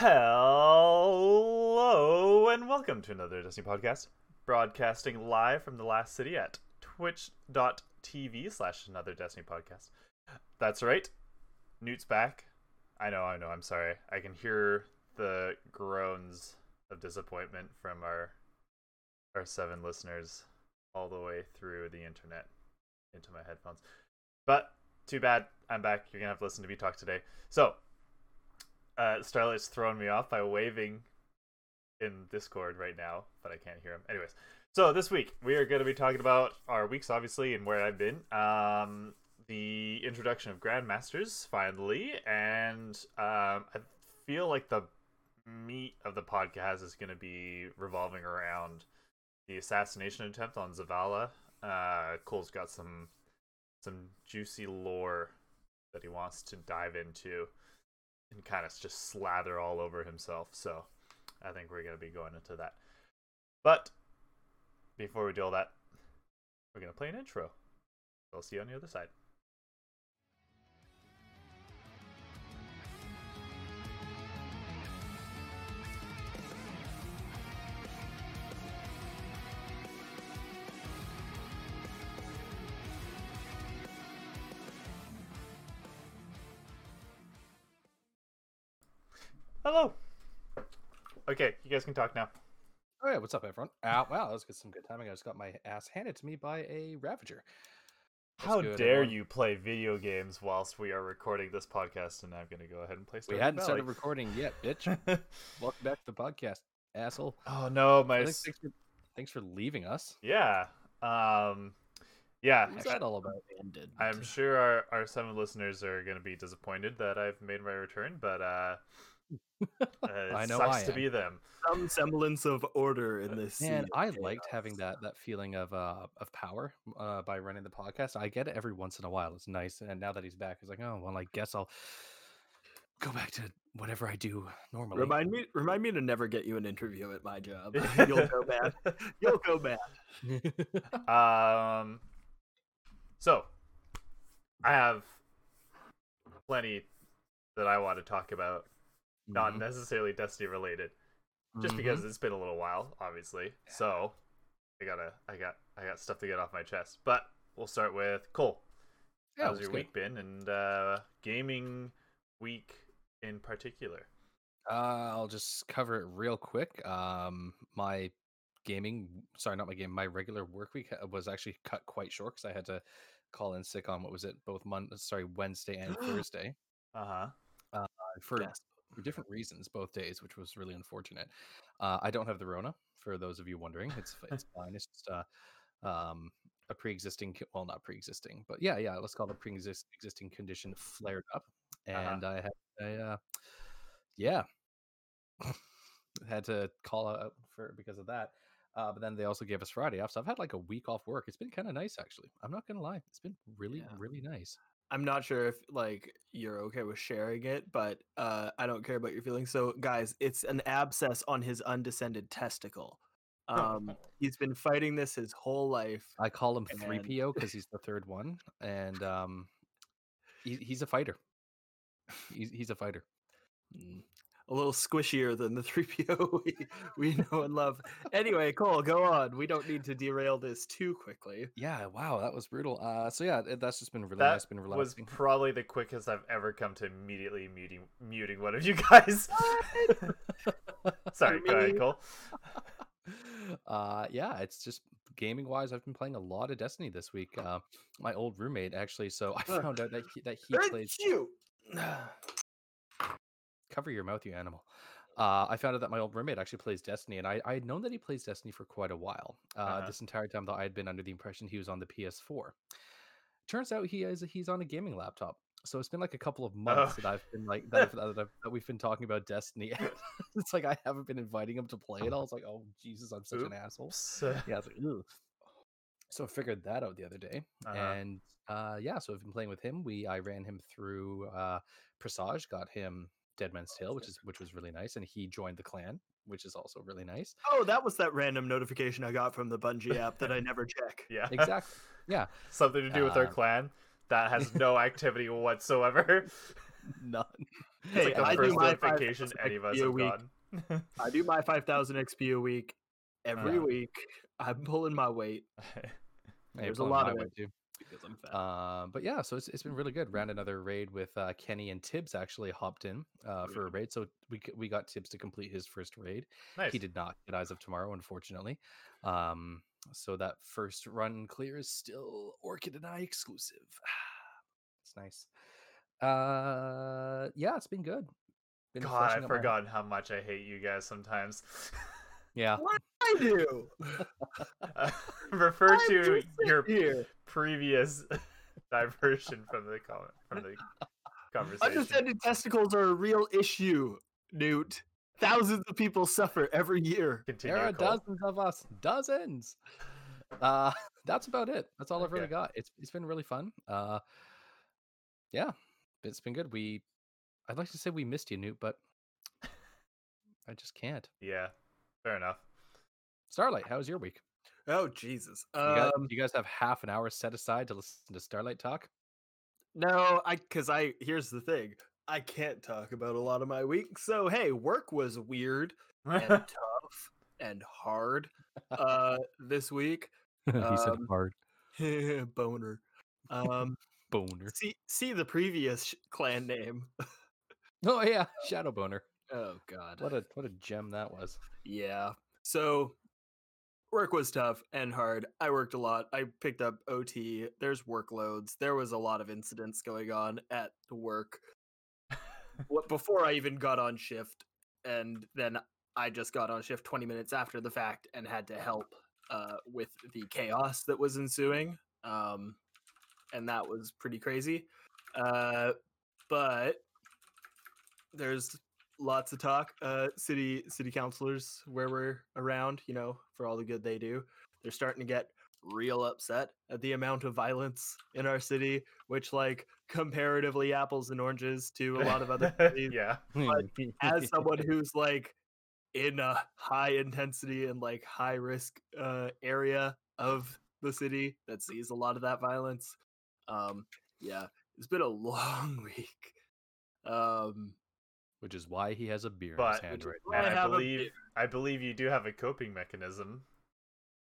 Hello and welcome to another Destiny podcast, broadcasting live from the last city at twitch.tv slash another Destiny podcast. That's right, Newt's back. I know, I know, I'm sorry. I can hear the groans of disappointment from our our seven listeners all the way through the internet into my headphones. But too bad, I'm back. You're gonna have to listen to me talk today. So uh, Starlight's throwing me off by waving in Discord right now, but I can't hear him. Anyways, so this week we are going to be talking about our weeks, obviously, and where I've been. Um, the introduction of Grandmasters finally, and um, I feel like the meat of the podcast is going to be revolving around the assassination attempt on Zavala. Uh, Cole's got some some juicy lore that he wants to dive into and kind of just slather all over himself. So I think we're going to be going into that. But before we do all that, we're going to play an intro. I'll see you on the other side. Hello. Okay, you guys can talk now. Oh yeah, what's up, everyone? Uh, wow, that was good, some good timing. I just got my ass handed to me by a Ravager. What's How good, dare everyone? you play video games whilst we are recording this podcast? And I'm going to go ahead and play. We hadn't Valley. started recording yet, bitch. Welcome back to the podcast, asshole. oh no, my Thanks, thanks for, thanks for leaving us. yeah, um, yeah. What's that all about? ended. I'm sure our, our seven listeners are going to be disappointed that I've made my return, but uh, I know sucks I to am. be them. some semblance of order in this. sea Man, I chaos. liked having that that feeling of uh of power uh by running the podcast. I get it every once in a while. It's nice, and now that he's back, it's like, oh well, I guess I'll go back to whatever I do normally. Remind me, remind me to never get you an interview at my job. You'll go bad. You'll go bad. Um, so I have plenty that I want to talk about, not Mhm. necessarily Destiny related, just Mhm. because it's been a little while, obviously. So I gotta, I got, I got stuff to get off my chest. But we'll start with Cole. Yeah, How's your go. week been, and uh, gaming week in particular? Uh, I'll just cover it real quick. Um, my gaming, sorry, not my game, my regular work week was actually cut quite short because I had to call in sick on what was it, both Monday, sorry, Wednesday and Thursday Uh huh. uh, for, Yes. For different reasons, both days, which was really unfortunate. Uh, I don't have the Rona, for those of you wondering. It's it's fine. It's just uh, um, a pre-existing, well, not pre-existing, but yeah, yeah, let's call it a pre-existing condition flared up, Uh-huh. and I had, I, uh, yeah, had to call out for because of that. Uh, but then they also gave us Friday off, so I've had like a week off work. It's been kind of nice, actually. I'm not gonna lie, it's been really, Yeah. really nice. I'm not sure if like you're okay with sharing it, but uh, I don't care about your feelings. So, guys, it's an abscess on his undescended testicle. Um, he's been fighting this his whole life. I call him three PO because he's the third one, and um, he, he's a fighter. He's he's a fighter. Mm, A little squishier than the 3PO we, we know and love. Anyway, Cole, go on. We don't need to derail this too quickly. Yeah, wow, that was brutal. Uh, so yeah, it- that's just been really That nice, been relaxing. was probably the quickest I've ever come to immediately muting muting one of you guys. Sorry, go ahead, Cole. uh, yeah, it's just gaming wise. I've been playing a lot of Destiny this week. Uh, my old roommate actually. So I found out that he, that he Thank plays. you. Cover your mouth, you animal. Uh, I found out that my old roommate actually plays Destiny, and I I had known that he plays Destiny for quite a while. Uh, Uh-huh. This entire time, though, I had been under the impression he was on the PS4. Turns out he is he's on a gaming laptop. So it's been like a couple of months Oh. that I've been like that, I've, that, that we've been talking about Destiny. it's like I haven't been inviting him to play it. I was like, oh Jesus, I'm such an asshole. Yeah, I was like, Ugh. so I figured that out the other day, Uh-huh. and uh, yeah, so I've been playing with him. We I ran him through uh, Presage, got him Dead Man's Tale, which is which was really nice, and he joined the clan, which is also really nice. Oh, that was that random notification I got from the Bungie app that I never check. Yeah. Exactly. Yeah, Something to do with our Uh, clan that has no activity whatsoever. none. It's Hey, like the I do first my notification 5,000 any of us XP a have week. gotten. I do my 5,000 XP a week every Yeah. week. I'm pulling my weight There's a lot of it. too. Because I'm fat. Uh, but yeah, so it's, it's been really good. Ran another raid with uh, Kenny and Tibbs actually hopped in uh, for a raid. So we we got Tibbs to complete his first raid. nice. He did not get Eyes of Tomorrow, unfortunately. Um, so that first run clear is still Orchid and I exclusive. it's nice. Uh, yeah, it's been good. Been God, I've forgotten how much I hate you guys sometimes. Yeah, What I do? Refer I'm to your here. previous diversion from the comment from the conversation. Undescended testicles are a real issue, Newt. Thousands of people suffer every year. Continue, there are Cole. dozens of us, dozens. Uh, that's about it. That's all I've really got. It's it's been really fun. Uh, yeah, it's been good. We, I'd like to say we missed you, Newt, but I just can't. Yeah, fair enough. Starlight, how was your week? Oh Jesus. You guys, Um, you guys have half an hour set aside to listen to Starlight talk. no, I because I here's the thing. I can't talk about a lot of my week. So hey, work was weird and tough and hard uh this week. he said Um, hard Boner. Um boner. see see the previous sh- clan name. Oh yeah, Shadow Boner. Oh god. What a what a gem that was. Yeah. So work was tough and hard. I worked a lot. I picked up OT. There's workloads. There was a lot of incidents going on at the work. What before I even got on shift and then I just got on shift 20 minutes after the fact and had to help uh, with the chaos that was ensuing. Um, and that was pretty crazy. Uh, but there's lots of talk. Uh, city city councilors where we're around, you know, for all the good they do, they're starting to get real upset at the amount of violence in our city, which like comparatively apples and oranges to a lot of other cities. yeah. As someone who's like in a high intensity and like high risk uh, area of the city that sees a lot of that violence, um, yeah, it's been a long week. Um, which is why he has a beer in his hand right now. I I believe. I believe you do have a coping mechanism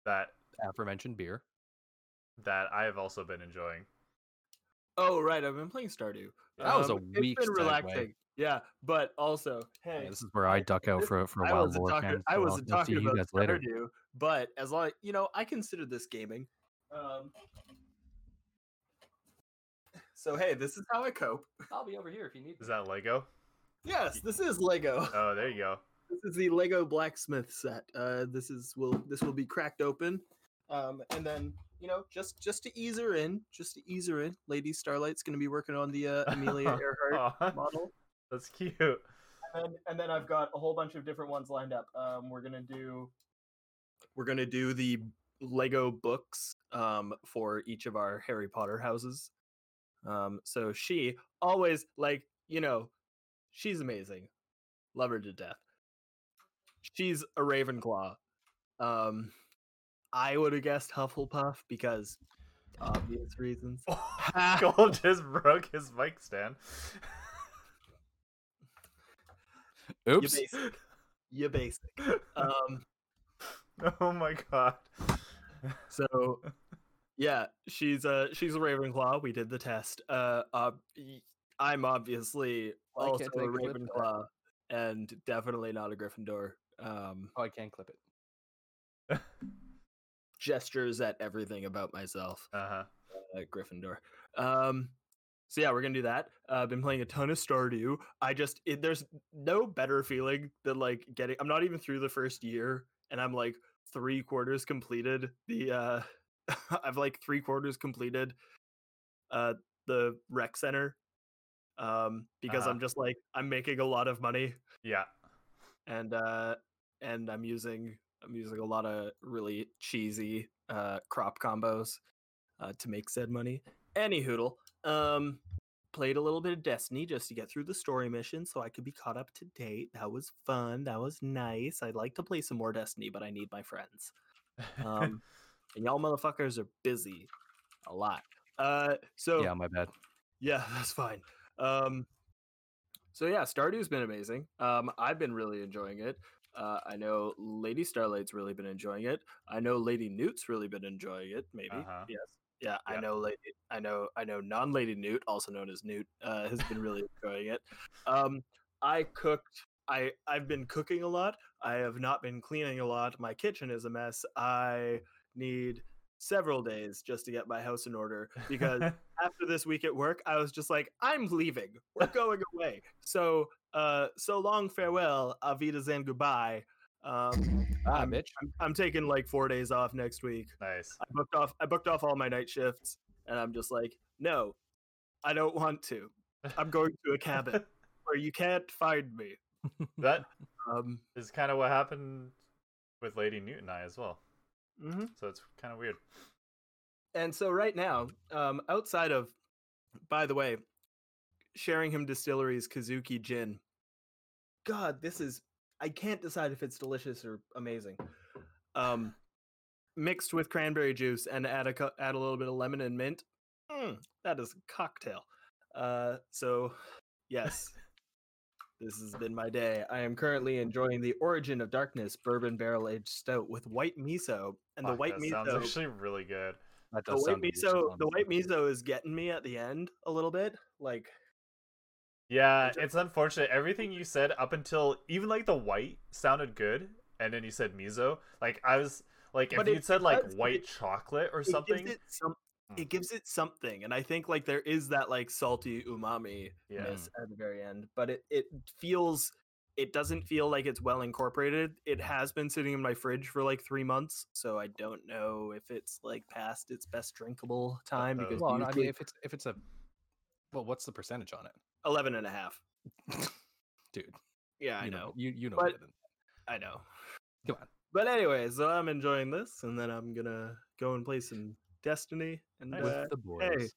that Aforementioned beer. that I have also been enjoying. Oh right, I've been playing Stardew. That was a Um, weak It's been segue. relaxing. Yeah, but also, Yeah, hey, this is where I duck out for for a I while. wasn't talking. fans, I wasn't I'll talking you about guys later. But as long you know, I consider this gaming. Um, so hey, this is how I cope. I'll be over here if you need. Is that Lego? Yes, this is Lego. Oh, there you go. This is the Lego blacksmith set. Uh, this is will this will be cracked open, um, and then you know just just to ease her in, just to ease her in, Lady Starlight's going to be working on the uh, Amelia Earhart model. that's cute. and and then I've got a whole bunch of different ones lined up. Um, we're gonna do we're gonna do the Lego books um for each of our Harry Potter houses. Um, so she always like you know she's amazing, love her to death. She's a Ravenclaw. Um, I would have guessed Hufflepuff because obvious reasons. Cole just broke his mic stand. You Oops. basic. You basic. Um, oh my god. So yeah, she's a she's a Ravenclaw. We did the test. Uh, ob- y- I'm obviously Why also a? Ravenclaw and definitely not a Gryffindor. Um, Oh, I can't clip it. gestures at everything about myself. Uh huh. Uh, Gryffindor. Um, so yeah, we're gonna do that. Uh, I've been playing a ton of Stardew. I just it, there's no better feeling than like getting. I'm not even through the first year, and I'm like three quarters completed. The uh, I've like three quarters completed. Uh, the rec center. Um, because Uh-huh. I'm just like I'm making a lot of money, Yeah. and uh, and I'm using I'm using a lot of really cheesy uh crop combos uh, to make said money. Any hoodle. Um, played a little bit of Destiny just to get through the story mission so I could be caught up to date. That was fun. That was nice. I'd like to play some more Destiny, but I need my friends. Um, and y'all motherfuckers are busy a lot. Uh, so Yeah, my bad. yeah, that's fine. Um, So yeah, Stardew's been amazing. Um, I've been really enjoying it. Uh, I know Lady Starlight's really been enjoying it. I know Lady Newt's really been enjoying it. Maybe Uh-huh. yes, yeah. I know Lady. I know. I know non-Lady Newt, also known as Newt, uh, has been really enjoying it. Um, I cooked. I I've been cooking a lot. I have not been cleaning a lot. My kitchen is a mess. I need several days just to get my house in order because after this week at work, I was just like, I'm leaving. We're going away. So, uh, so long, farewell, avidas and goodbye. Um, Ah, I'm, bitch. I'm, I'm taking like four days off next week. nice. I booked off. I booked off all my night shifts, and I'm just like, no, I don't want to. I'm going to a cabin where you can't find me. that Um, is kind of what happened with Lady newton and I as well. Mhm. So it's kind of weird. And so right now, um, outside of, by the way, Sheringham Distillery's Kazuki Gin. God, this is I can't decide if it's delicious or amazing. Um, mixed with cranberry juice and add a add a little bit of lemon and mint. Mm, that is a cocktail. Uh, so yes, this has been my day. I am currently enjoying the Origin of Darkness bourbon barrel aged stout with white miso, and the Fuck, white that sounds miso actually really good. That the white miso the white miso is getting me at the end a little bit like Yeah, it's unfortunate. Everything you said up until even like the white sounded good, and then you said miso. Like I was like, if you'd said like white it- chocolate or something, some. It mm. gives it something and i think like there is that like salty umami Yeah. at the very end but it it feels it doesn't feel like it's well incorporated it mm. has been sitting in my fridge for like three months so i don't know if it's like past its best drinkable uh, time uh, because Well, I mean, if it's if it's a, well, what's the percentage on it, 11 and a half dude? yeah i you know You you know But- better than i know Come on. but anyway so i'm enjoying this and then i'm gonna go and play some destiny and Nice. with uh, the boys.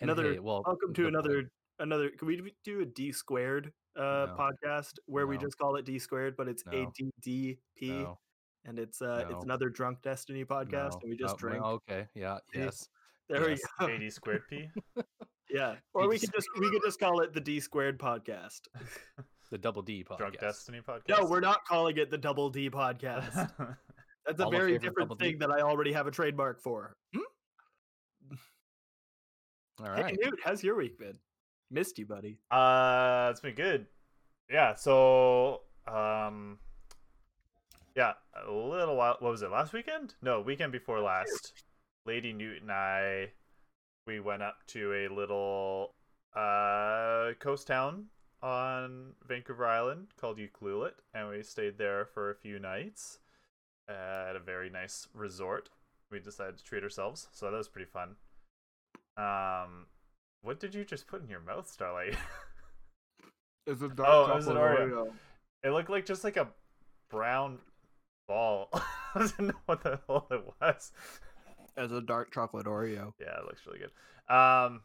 And another- hey, well, welcome to another boy- another can we do a d squared uh No. podcast where we just call it d squared but it's No. addp and it's uh No. it's another drunk destiny podcast no, and we just no, drink well, okay, yeah, See? yes. there yes. we go eighty squared p. yeah or we could just we could just call it the d squared podcast The double D podcast. Drunk Destiny podcast. no we're not calling it the double d podcast that's a All very different double D? thing that i already have a trademark for All hey right. Newt, how's your week been missed you buddy Uh, it's been good. Yeah. So, um, yeah, a little while. What was it? Last weekend? No, weekend before last. Lady Newt and I, we went up to a little uh coast town on Vancouver Island called Ucluelet, and we stayed there for a few nights uh, at a very nice resort. We decided to treat ourselves, so that was pretty fun. Um, what did you just put in your mouth, Starlight? it's a dark Oh, it was an Oreo. It looked like just like a brown ball. I didn't know what the hell it was. as a dark chocolate oreo Yeah, it looks really good. Um,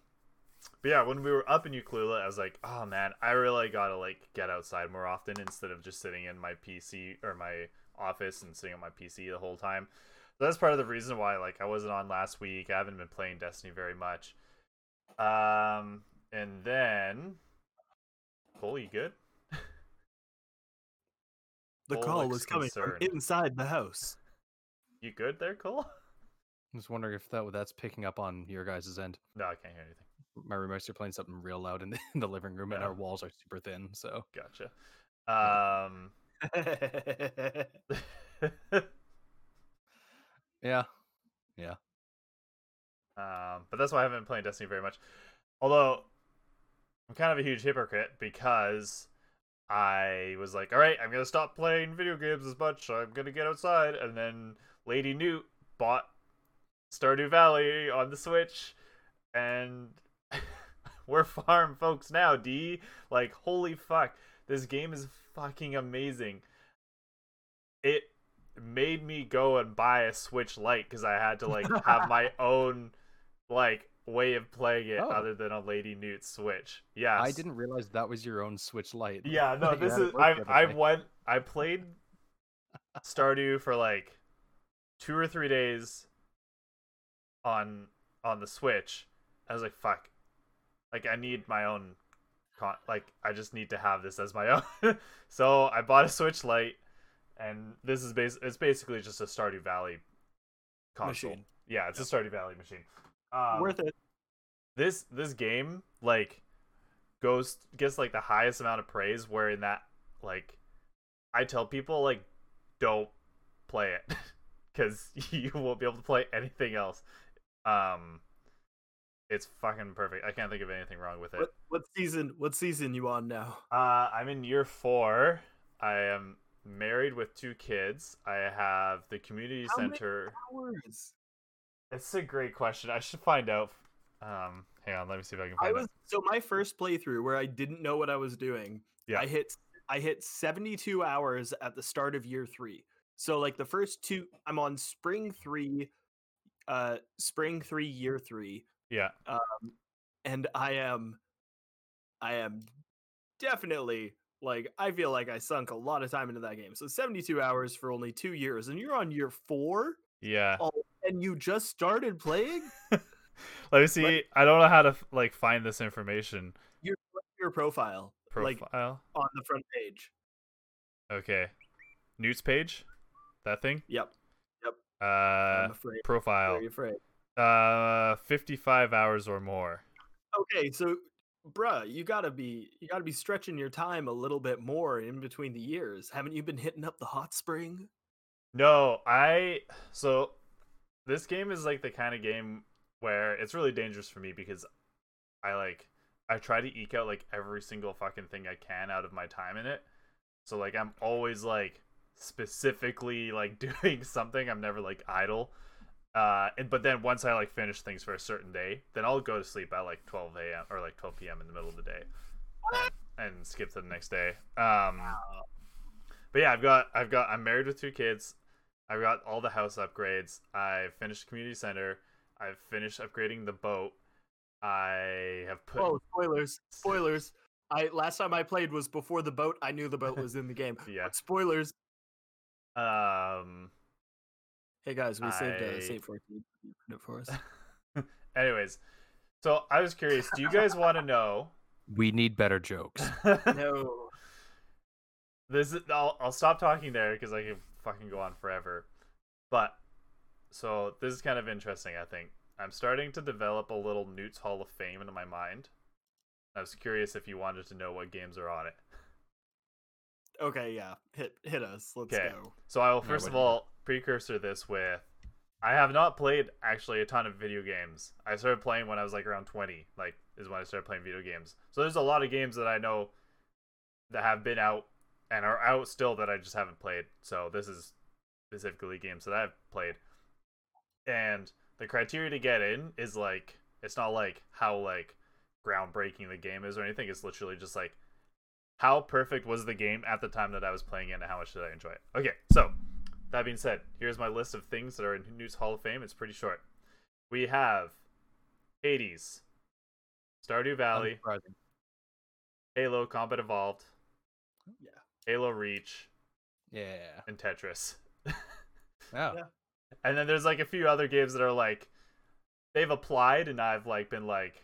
but yeah, when we were up in Ucluelet, I was like, oh man, I really gotta like get outside more often instead of just sitting in my PC or my office and sitting on my PC the whole time. So that's part of the reason why like I wasn't on last week. I haven't been playing Destiny very much. Um, and then, Cole, you good? the Cole call looks was coming concerned. from inside the house You good there, Cole? I'm just wondering if that that's picking up on your guys' end. No, I can't hear anything. My roommates are playing something real loud in the, in the living room, and our walls are super thin. So Gotcha. Um, yeah, Yeah. um, but that's why I haven't been playing Destiny very much. Although I'm kind of a huge hypocrite because I was like, all right, I'm gonna stop playing video games as much. I'm gonna get outside, and then Lady Newt bought Stardew Valley on the Switch, and we're farm folks now. D like, holy fuck, this game is fucking amazing. It made me go and buy a Switch Lite because I had to like have my own like way of playing it Oh. other than a Lady Newt Switch. Yes. I didn't realize that was your own Switch Lite. Yeah, no, this is I I eh? went I played Stardew for like two or three days on on the Switch. I was like, fuck. Like I need my own con- like I just need to have this as my own. so I bought a Switch Lite, and this is bas- it's basically just a Stardew Valley console. Machine. Yeah, it's a Stardew Valley machine. Um, Worth it. this this game like goes gets like the highest amount of praise where in that like i tell people like don't play it because you won't be able to play anything else um it's fucking perfect i can't think of anything wrong with it What, what season? What season you on now? uh i'm in year four i am married with two kids i have the community How many center Hours. it's a great question i should find out um hang on let me see if i can I was it so my first playthrough where I didn't know what I was doing. Yeah. I hit I hit 72 hours at the start of year 3. So like the first two I'm on spring 3 uh spring 3 year 3 yeah Um, and I am I am definitely like I feel like I sunk a lot of time into that game. So 72 hours for only 2 years and you're on year 4 yeah oh, and you just started playing? Let me see. I don't know how to like find this information. Your your profile like Profile. on the front page. okay. News page. That thing. Yep. Yep. Uh, I'm afraid. profile. Very afraid. Uh, fifty-five hours or more. Okay, so bruh, you gotta be you gotta be stretching your time a little bit more in between the years. Haven't you been hitting up the hot spring? No, I. So, this game is like the kind of game where it's really dangerous for me because I like I try to eke out like every single fucking thing I can out of my time in it. So like I'm always like specifically like doing something. I'm never like idle. Uh, and but then once I like finish things for a certain day, then I'll go to sleep at like 12 a.m. or like 12 p.m. in the middle of the day, and, and skip to the next day. Um, but yeah, I've got I've got I'm married with two kids. I've got all the house upgrades. I've finished community center. I've finished upgrading the boat. I have put Oh, spoilers! Spoilers! I last time I played was before the boat. I knew the boat was in the game. yeah. But spoilers! Um. Hey guys, we saved I- uh, save fourteen it for us. Anyways, so I was curious. Do you guys want to know? We need better jokes. no, this is, I'll I'll stop talking there because I can fucking go on forever. But so this is kind of interesting. I think I'm starting to develop a little Newt's Hall of Fame into my mind. I was curious if you wanted to know what games are on it. okay, yeah, hit hit us. Let's Okay. go. So I will first what of all precursor this with I have not played actually a ton of video games. I started playing when I was like around 20, like is when I started playing video games. So there's a lot of games that I know that have been out and are out still that I just haven't played. So this is specifically games that I've played. And the criteria to get in is like it's not like how like groundbreaking the game is or anything. It's literally just like how perfect was the game at the time that I was playing it and how much did I enjoy it. Okay, so that being said, here's my list of things that are in Newt's Hall of Fame. It's pretty short. We have Hades, Stardew Valley, Halo Combat Evolved, Yeah. Halo Reach, Yeah. and Tetris. Oh. Yeah. And then there's like a few other games that are like they've applied and I've like been like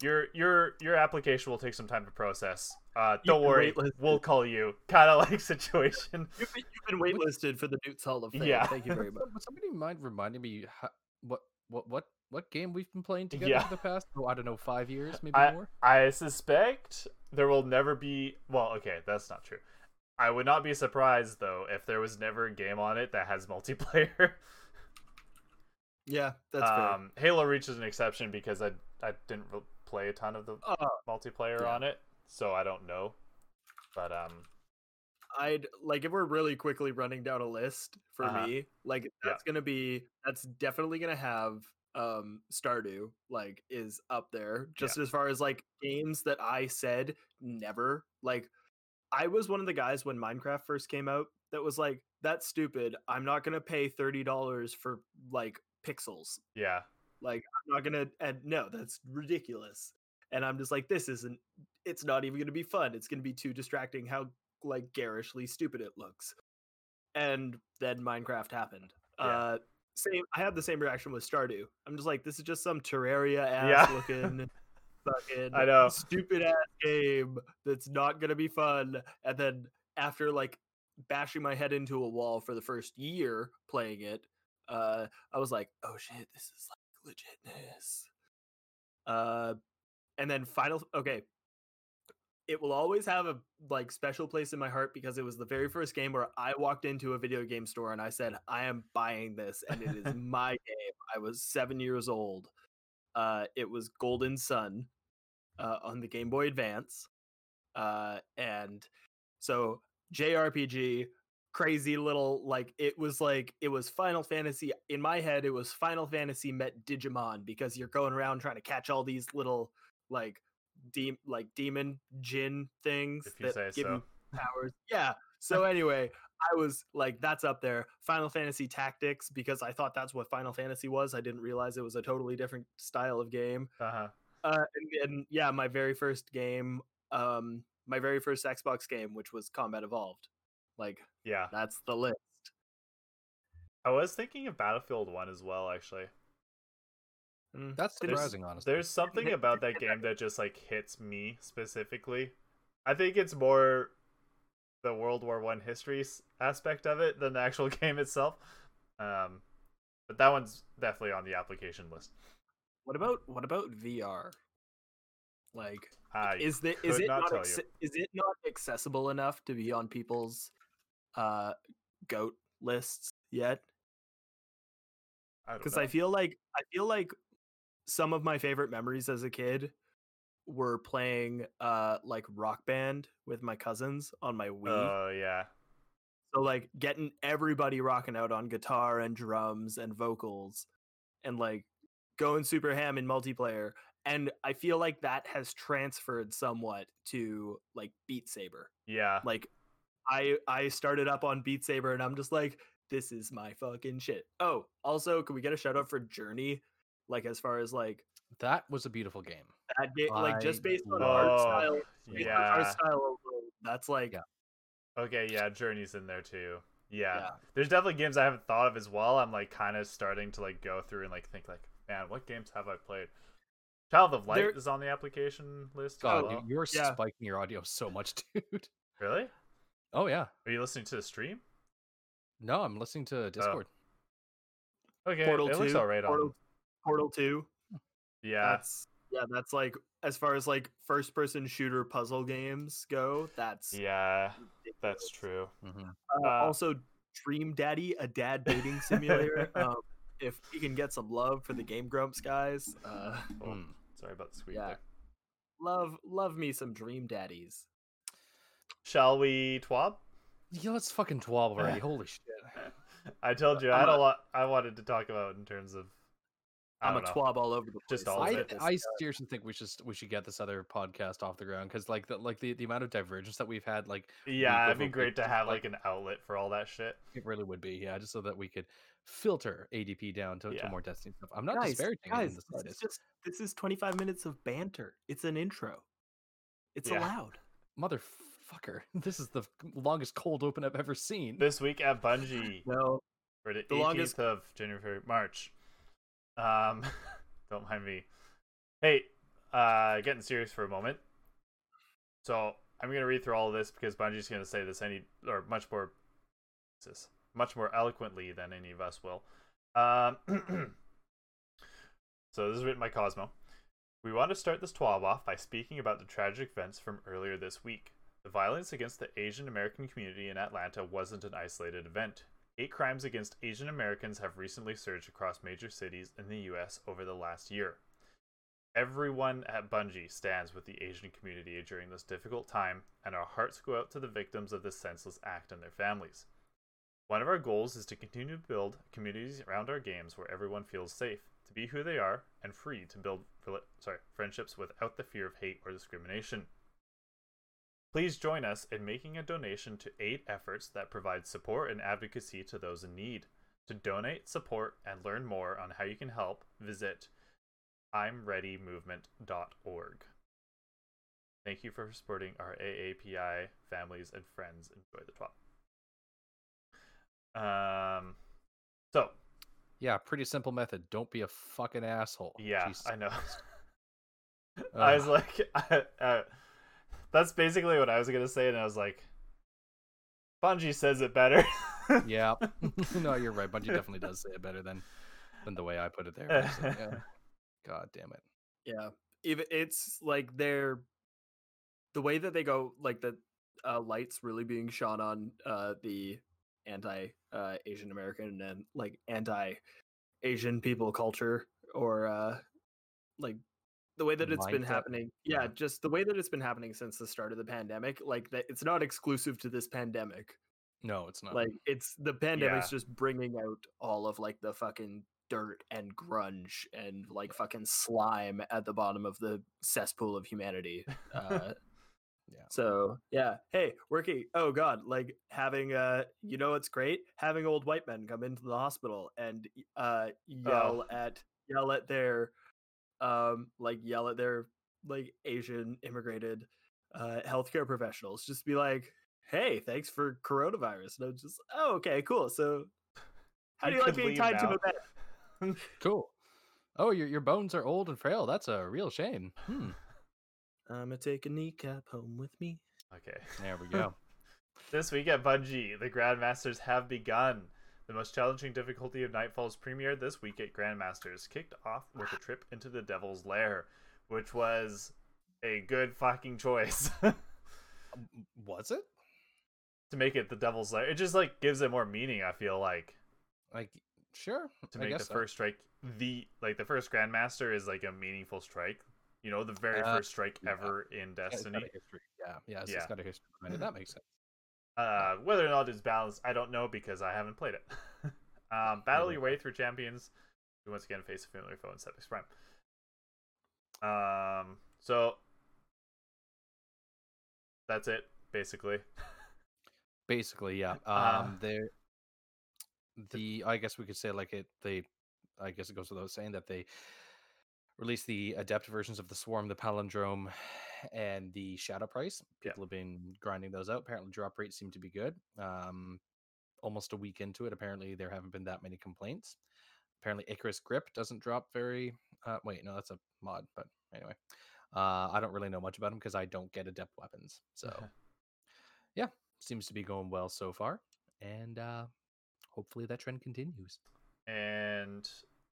your your your application will take some time to process. Uh don't worry, waitlisted. we'll call you. Kind of like situation. You've been, you've been waitlisted for the Newt's Hall of Fame. Yeah. Thank you very much. Would somebody mind reminding me how, what what what what game we've been playing together Yeah. for the past oh I don't know five years maybe I more. I suspect there will never be well, okay, that's not true. I would not be surprised though if there was never a game on it that has multiplayer. Yeah, that's fair. um Halo Reach is an exception because I I didn't re- play a ton of the Uh, multiplayer yeah. on it, so I don't know. But um I'd like if we're really quickly running down a list for Uh-huh. me, like Yeah. that's gonna be that's definitely gonna have um Stardew like is up there just as far as like games that I said never like I was one of the guys when Minecraft first came out that was like that's stupid I'm not gonna pay thirty dollars for like pixels yeah. like I'm not gonna and no that's ridiculous and I'm just like this isn't it's not even gonna be fun it's gonna be too distracting how like garishly stupid it looks and then Minecraft happened Yeah. uh same I had the same reaction with Stardew I'm just like this is just some Terraria ass Yeah. looking fucking I know. stupid ass game that's not gonna be fun. And then after like bashing my head into a wall for the first year playing it, uh, I was like, oh shit, this is like legitness. Uh, and then final, okay. It will always have a like special place in my heart because it was the very first game where I walked into a video game store and I said, I am buying this and it is my game. I was seven years old. Uh, it was Golden Sun uh, on the Game Boy Advance. Uh, and so JRPG, crazy little like it was like it was Final Fantasy in my head. It was Final Fantasy met Digimon because you're going around trying to catch all these little like de- like demon djinn things If you that say give so. powers. Yeah. So anyway, I was like, that's up there. Final Fantasy Tactics because I thought that's what Final Fantasy was. I didn't realize it was a totally different style of game. Uh-huh. Uh, and, and yeah, my very first game, um, my very first Xbox game, which was Combat Evolved. Like Yeah. that's the list. I was thinking of Battlefield 1 as well, actually. Mm, That's There's- surprising, honestly. There's something about that game that just like hits me specifically. I think it's more the World War One history aspect of it than the actual game itself. Um, but that one's definitely on the application list. What about what about VR? Like, I is the is it not not, tell is it not accessible enough to be on people's uh goat lists yet? Because know. I feel like I feel like some of my favorite memories as a kid were playing uh like rock band with my cousins on my Wii. Oh yeah, so like getting everybody rocking out on guitar and drums and vocals and like going super ham in multiplayer. And I feel like that has transferred somewhat to like Beat Saber. yeah. Like I I started up on Beat Saber and I'm just like, this is my fucking shit. Oh, also, can we get a shout out for Journey? Like as far as like That was a beautiful game. that game, like just based on art style, based on art style alone, that's like Yeah. Okay, yeah. Journey's in there too. Yeah. Yeah. There's definitely games I haven't thought of as well. I'm like kind of starting to like go through and like think like, man, what games have I played? Child of Light There- is on the application list. as God, well. dude, you're yeah. spiking your audio so much, dude. Really? Oh yeah. Are you listening to the stream? No, I'm listening to oh. Discord. Okay, Portal it 2. looks alright on. Portal, Portal 2. Yeah, That's yeah, that's like as far as like first person shooter puzzle games go, that's yeah, that's ridiculous. true. Mhm. Uh, Uh, also, Dream Daddy, a dad dating simulator. um, if we can get some love for the Game Grumps guys, uh, Oh. Sorry about the squeak Yeah. there. love love me some Dream Daddies. Shall we twab? Yeah, let's fucking twab already. Holy shit. I told you I I'm had a a- lot I wanted to talk about in terms of. I I'm a don't know. twab all over the place. Just all of I, it. I uh, seriously think we should we should get this other podcast off the ground because like the like the, the amount of divergence that we've had like Yeah, it'd be great to have like- like an outlet for all that shit. it really would be yeah just so that we could filter ADP down to, Yeah. to more Destiny stuff. I'm not guys, disparaging it in guys, the this is just this is 25 minutes of banter. It's an intro. It's Yeah. allowed. Motherfucker, this is the longest cold open I've ever seen. This week at Bungie No, for the, the 18th longest- of January, March. Um, don't mind me. Hey, uh, getting serious for a moment. So I'm gonna read through all of this because Bungie's gonna say this any or much more, this much more eloquently than any of us will. Um, so this is written by Cosmo. We want to start this TWAB off by speaking about the tragic events from earlier this week. The violence against the Asian American community in Atlanta wasn't an isolated event. Eight crimes against Asian Americans have recently surged across major cities in the US over the last year. Everyone at Bungie stands with the Asian community during this difficult time, and our hearts go out to the victims of this senseless act and their families. One of our goals is to continue to build communities around our games where everyone feels safe, to be who they are, and free to build sorry, friendships without the fear of hate or discrimination. Please join us in making a donation to aid efforts that provide support and advocacy to those in need. To donate, support, and learn more on how you can help, visit I'mReadyMovement.org. Thank you for supporting our AAPI families and friends. Enjoy the talk. Um, so Yeah, pretty simple method. Don't be a fucking asshole. yeah, Jesus I know. I was like, uh, that's basically what I was gonna say, and I was like, Bungie says it better. yeah. no, you're right. Bungie definitely does say it better than than the way I put it there. but it's like, yeah. God damn it. Yeah, even it's like they're the way that they go, like the uh, lights really being shone on uh, the anti uh, Asian American and like anti Asian people culture, or uh, like the way that it's been happening. Yeah, Yeah. just the way that it's been happening since the start of the pandemic. Like that, it's not exclusive to this pandemic. No, it's not. Like it's the pandemic's Yeah. just bringing out all of like the fucking dirt and grunge and like fucking slime at the bottom of the cesspool of humanity. Uh, Yeah. So yeah, hey, working. Oh god, like having uh, you know what's great? Having old white men come into the hospital and uh yell at yell at their um like yell at their like Asian immigrated uh healthcare professionals. Just be like, hey, thanks for coronavirus. And I'm just, oh, okay, cool. So how do you like being tied to a bed? cool. Oh, your your bones are old and frail. That's a real shame. Hmm. I'm gonna take a kneecap home with me. okay. There we go. This week at Bungie, the Grandmasters have begun. The most challenging difficulty of Nightfall's premiere this week at Grandmasters, kicked off with a trip into the Devil's Lair, which was a good fucking choice Was it? to make it the Devil's Lair. It just like gives it more meaning. I feel like Like, sure. to make the so. first strike the like the first Grandmaster is like a meaningful strike. You know, the very Uh, first strike yeah. ever in Yeah, it's got a Destiny. history. Yeah, yeah, so Yeah. it's got a history behind it. That makes sense. Uh, whether or not it's balanced, I don't know because I haven't played it. um, battle your way through champions. You once again face a familiar foe in Sepiks Prime. Um, so that's it, basically. Basically, yeah. Uh, Um, there. The I guess we could say like it. They, I guess it goes without saying that they released the adept versions of the Swarm, the Palindrome, and the Shadow Price. Yeah. People have been grinding those out. Apparently, drop rates seem to be good. Um, almost a week into it, apparently there haven't been that many complaints. Apparently, Icarus Grip doesn't drop very. Uh, wait, no, that's a mod. But anyway, uh, I don't really know much about them because I don't get adept weapons. So yeah, seems to be going well so far, and uh, hopefully that trend continues. and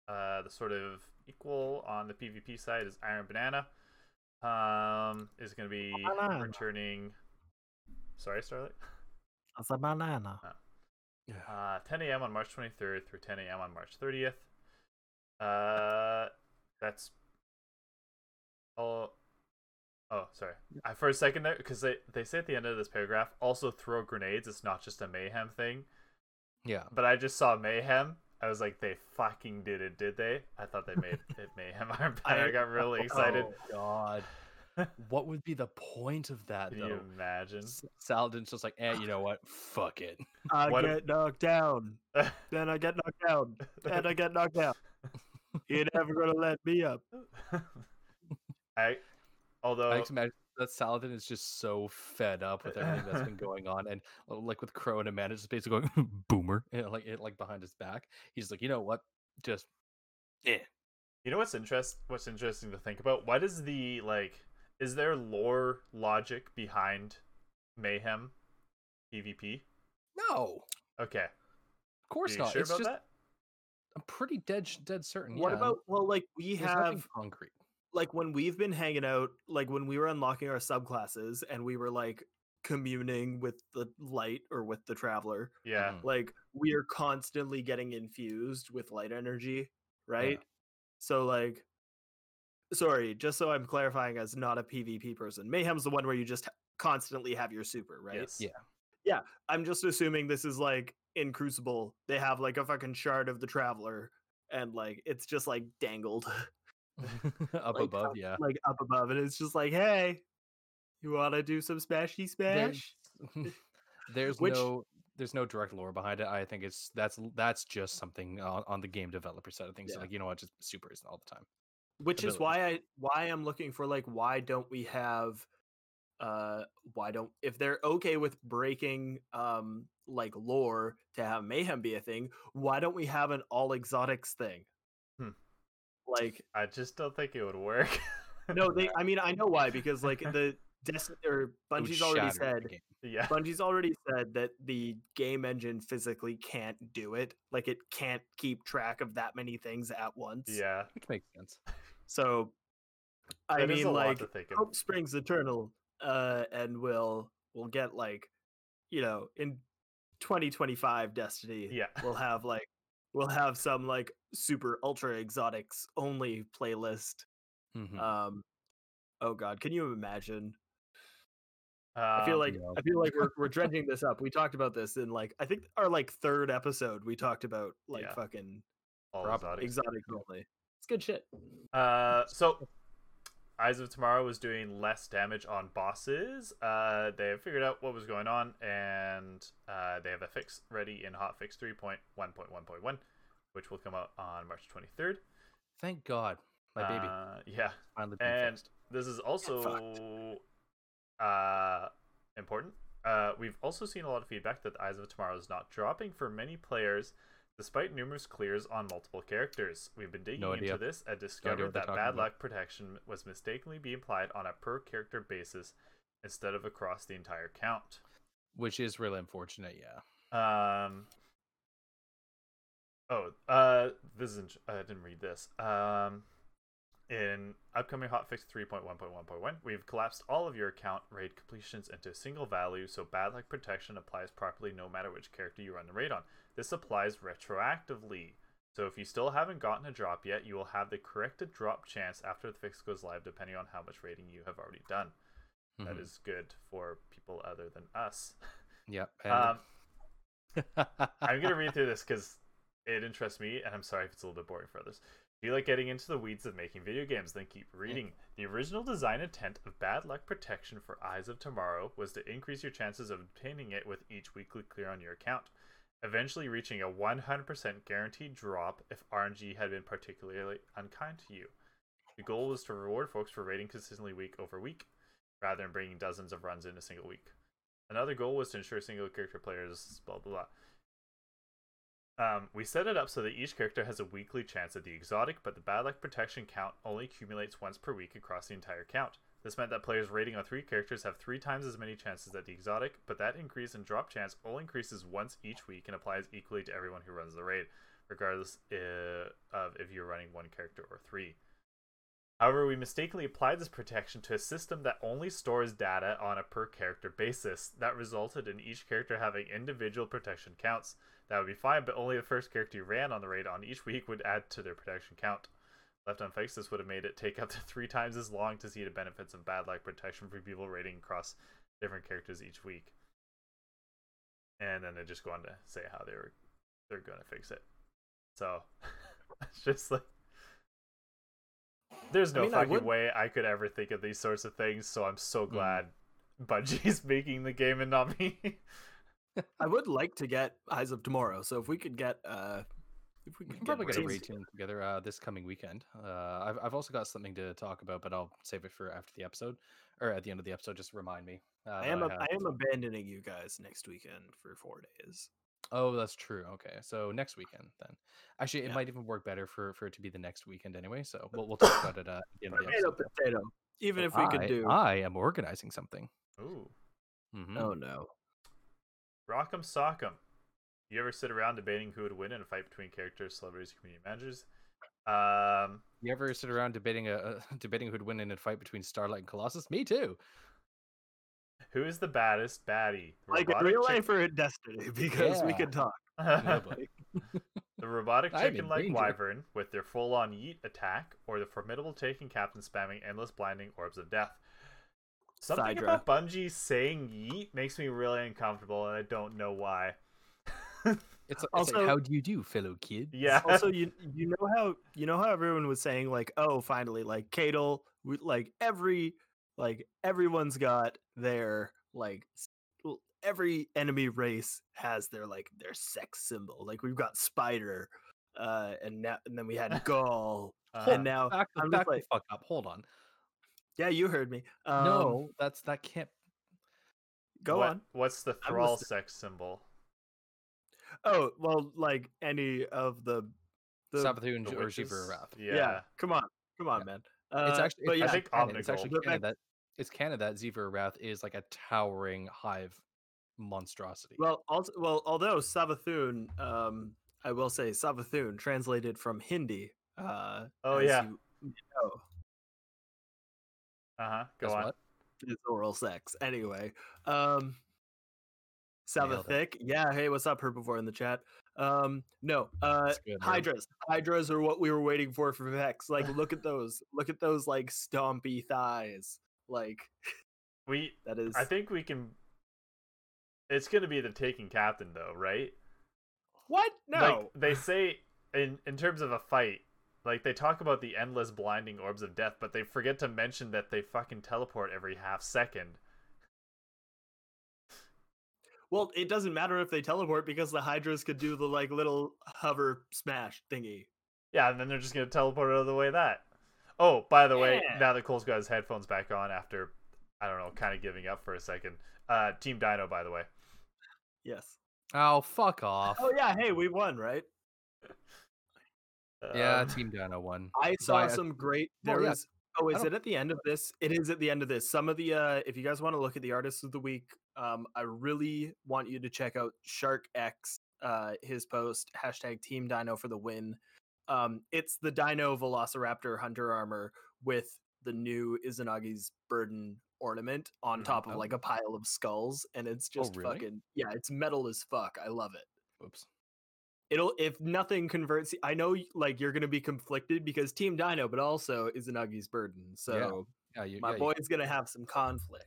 uh, the sort of equal on the PvP side is Iron Banana. Um, is going to be Banana. returning. Sorry, Starlight. That's a banana. Uh, 10 a.m. on March 23rd through 10 a.m. on March 30th. Uh, that's oh, oh, sorry. I for a second there because they they say at the end of this paragraph also throw grenades. It's not just a mayhem thing. Yeah, But I just saw mayhem. I was like, they fucking did it, did they? I thought they made it mayhem. I, I got really excited. Oh God, what would be the point of that Can though? you imagine? Saladin's just like, eh, you know what? Fuck it. I What- get knocked down. Then I get knocked down. Then I get knocked down. You're never gonna let me up. I, although I just imagine that Saladin is just so fed up with everything that's been going on, and uh, like with Crow and Amanda, just basically going boomer, and like it, like behind his back. He's like, you know what? Just yeah. You know what's interest what's interesting to think about? What is the like is there lore logic behind Mayhem PvP? No, Okay. of course Are you not. sure it's about just that? I'm pretty dead dead certain. What yeah, about well, like we there's have concrete? Like when we've been hanging out, like when we were unlocking our subclasses and we were like communing with the light or with the traveler, Yeah. Like we are constantly getting infused with light energy, right? So like sorry, just so I'm clarifying as not a PvP person. Mayhem's the one where you just constantly have your super, right? Yes. Yeah. I'm just assuming this is like in Crucible, they have like a fucking shard of the traveler and like it's just like dangled Up like, above, up- yeah. like up above and it's just like, "Hey, you want to do some smashy smash?" There's, there's Which- no there's no direct lore behind it. I think it's that's that's just something on, on the game developer side of things. Yeah. Like you know what, just supers all the time. which is why I why I'm looking for like why don't we have uh why don't if they're okay with breaking um like lore to have mayhem be a thing, why don't we have an all exotics thing? Like I just don't think it would work. no, they. I mean, I know why because like the Des- or It Bungie's already said. yeah. Bungie's already said that the game engine physically can't do it. Like it can't keep track of that many things at once. Yeah. which makes sense. So, I That is mean, like to think of. hope springs eternal, uh, and we'll we'll get like, you know, in 2025 Destiny, Yeah. we'll have like we'll have some like super ultra exotics only playlist. Mhm. Um, oh god, can you imagine? I feel Um, like no. I feel like we're we're dredging this up. We talked about this in like I think our like third episode. We talked about like Yeah. fucking all exotics. exotic only. It's good shit. Uh, so Eyes of Tomorrow was doing less damage on bosses. Uh, they have figured out what was going on, and uh, they have a fix ready in hotfix 3.1.1.1, which will come out on March 23rd. Thank God, my baby Uh, yeah, finally and fixed. this is also uh, important. Uh, we've also seen a lot of feedback that the Eyes of Tomorrow is not dropping for many players, despite numerous clears on multiple characters. We've been digging No into this and discovered they're that talking bad about. luck protection was mistakenly being applied on a per character basis instead of across the entire count. which is really unfortunate. Yeah. Um. Oh, uh, this isn't. I didn't read this. Um, in upcoming hotfix 3.1.1.1, we've collapsed all of your account raid completions into a single value, so bad luck protection applies properly no matter which character you run the raid on. This applies retroactively. So if you still haven't gotten a drop yet, you will have the corrected drop chance after the fix goes live, depending on how much raiding you have already done. That Mhm. is good for people other than us. Yep. Um, I'm gonna read through this because it interests me, and I'm sorry if it's a little bit boring for others. If you like getting into the weeds of making video games, then keep reading. The original design intent of bad luck protection for Eyes of Tomorrow was to increase your chances of obtaining it with each weekly clear on your account, eventually reaching a 100% guaranteed drop if RNG had been particularly unkind to you. The goal was to reward folks for rating consistently week over week, rather than bringing dozens of runs in a single week. Another goal was to ensure single character players, blah blah blah. Um, we set it up so that each character has a weekly chance at the exotic, but the bad luck protection count only accumulates once per week across the entire count. This meant that players rating on three characters have three times as many chances at the exotic, but that increase in drop chance only increases once each week and applies equally to everyone who runs the raid, regardless uh, of if you're running one character or three. However, we mistakenly applied this protection to a system that only stores data on a per character basis. That resulted in each character having individual protection counts. That would be fine, but only the first character you ran on the raid on each week would add to their protection count. Left unfixed, this would have made it take up to three times as long to see the benefits of bad luck protection for people raiding across different characters each week. And then they just go on to say how they were they're gonna fix it. So it's just like there's no mean, I fucking would- way I could ever think of these sorts of things, so I'm so Mm. glad Bungie's making the game and not me. I would like to get Eyes of Tomorrow. So if we could get uh if we We could can probably get get a teams raid team together uh, this coming weekend. Uh, I've I've also got something to talk about, but I'll save it for after the episode or at the end of the episode. Just remind me. Uh, I am a, I am abandoning you guys next weekend for four days. Oh, that's true. Okay, so next weekend then. Actually, it Yeah. might even work better for for it to be the next weekend anyway. So we'll we'll talk about it uh, at the the Potato, episode. potato. Even So if we could do. I am organizing something. Ooh. Mhm. oh no. Rock'em Sock'em. You ever sit around debating who would win in a fight between characters, celebrities, community managers? Um, You ever sit around debating a, a debating who'd win in a fight between Starlight and Colossus? Me too. Who is the baddest baddie? The Like in robotic real chick- life or in Destiny, because we Yeah. could talk. Oh, the robotic chicken like wyvern with their full on yeet attack, or the formidable Taken captain spamming endless blinding orbs of death. Something Sidra. about Bungie saying yeet makes me really uncomfortable, and I don't know why. It's, it's Also- like, how do you do, fellow kid? yeah. also, you you know how you know how everyone was saying like, oh, finally, like Caiatl, like every like everyone's got their like every enemy race has their like their sex symbol. Like we've got Spider, uh, and now and then we had Ghaul, Uh-huh. and now Back, I'm back just like, fuck up. Hold on. yeah, you heard me. Um, no, that's that can't. go What- on. What's the thrall listening. sex symbol? Oh well, like any of the the Savathun The or Shiva witches? Wrath. Yeah. yeah. Come on, come on, Yeah. man. it's Uh, actually, but it's yeah, I actually think canon. It's actually Omnigul. It's canon that Xivu Arath is like a towering hive monstrosity. Well, also, well, although Savathun, um, I will say Savathun translated from Hindi. Uh, Oh, yeah. you know, Uh huh. Go on. what? is oral sex. Anyway, um, Nailed Savathic, yeah. Hey, what's up, Herbivore in the chat? Um, no, uh, good. Hydras. Hydras are what we were waiting for for Vex. Like, look at those. Look at those like stompy thighs. Like We. that is. I think we can. It's gonna be the Taken captain though, right? what? No. Like they say in in terms of a fight, like they talk about the endless blinding orbs of death, but they forget to mention that they fucking teleport every half second. Well, it doesn't matter if they teleport because the Hydras could do the like little hover smash thingy. Yeah, and then they're just gonna teleport out of the way of that. Oh, by the way, now that Cole's got his headphones back on after I don't know, kind of giving up for a second. Uh Team Dino, by the way. Yes. Oh, fuck off. Oh yeah. Hey, we won, right? Yeah, Um, Team Dino won. I saw a- some great. Well, There yeah, was. Oh, is it at the end of this? It is at the end of this. Some of the. uh If you guys want to look at the artists of the week, um, I really want you to check out Shark X. Uh, his post hashtag Team Dino for the win. Um, it's the Dino Velociraptor Hunter armor with the new Izanagi's burden ornament on Mhm. top of Oh. like a pile of skulls, and it's just really? fucking yeah, it's metal as fuck. I love it Oops. it'll if nothing converts i know like you're gonna be conflicted because team dino but also Izanagi's burden so Yeah, you, my yeah, you- boy's gonna have some conflict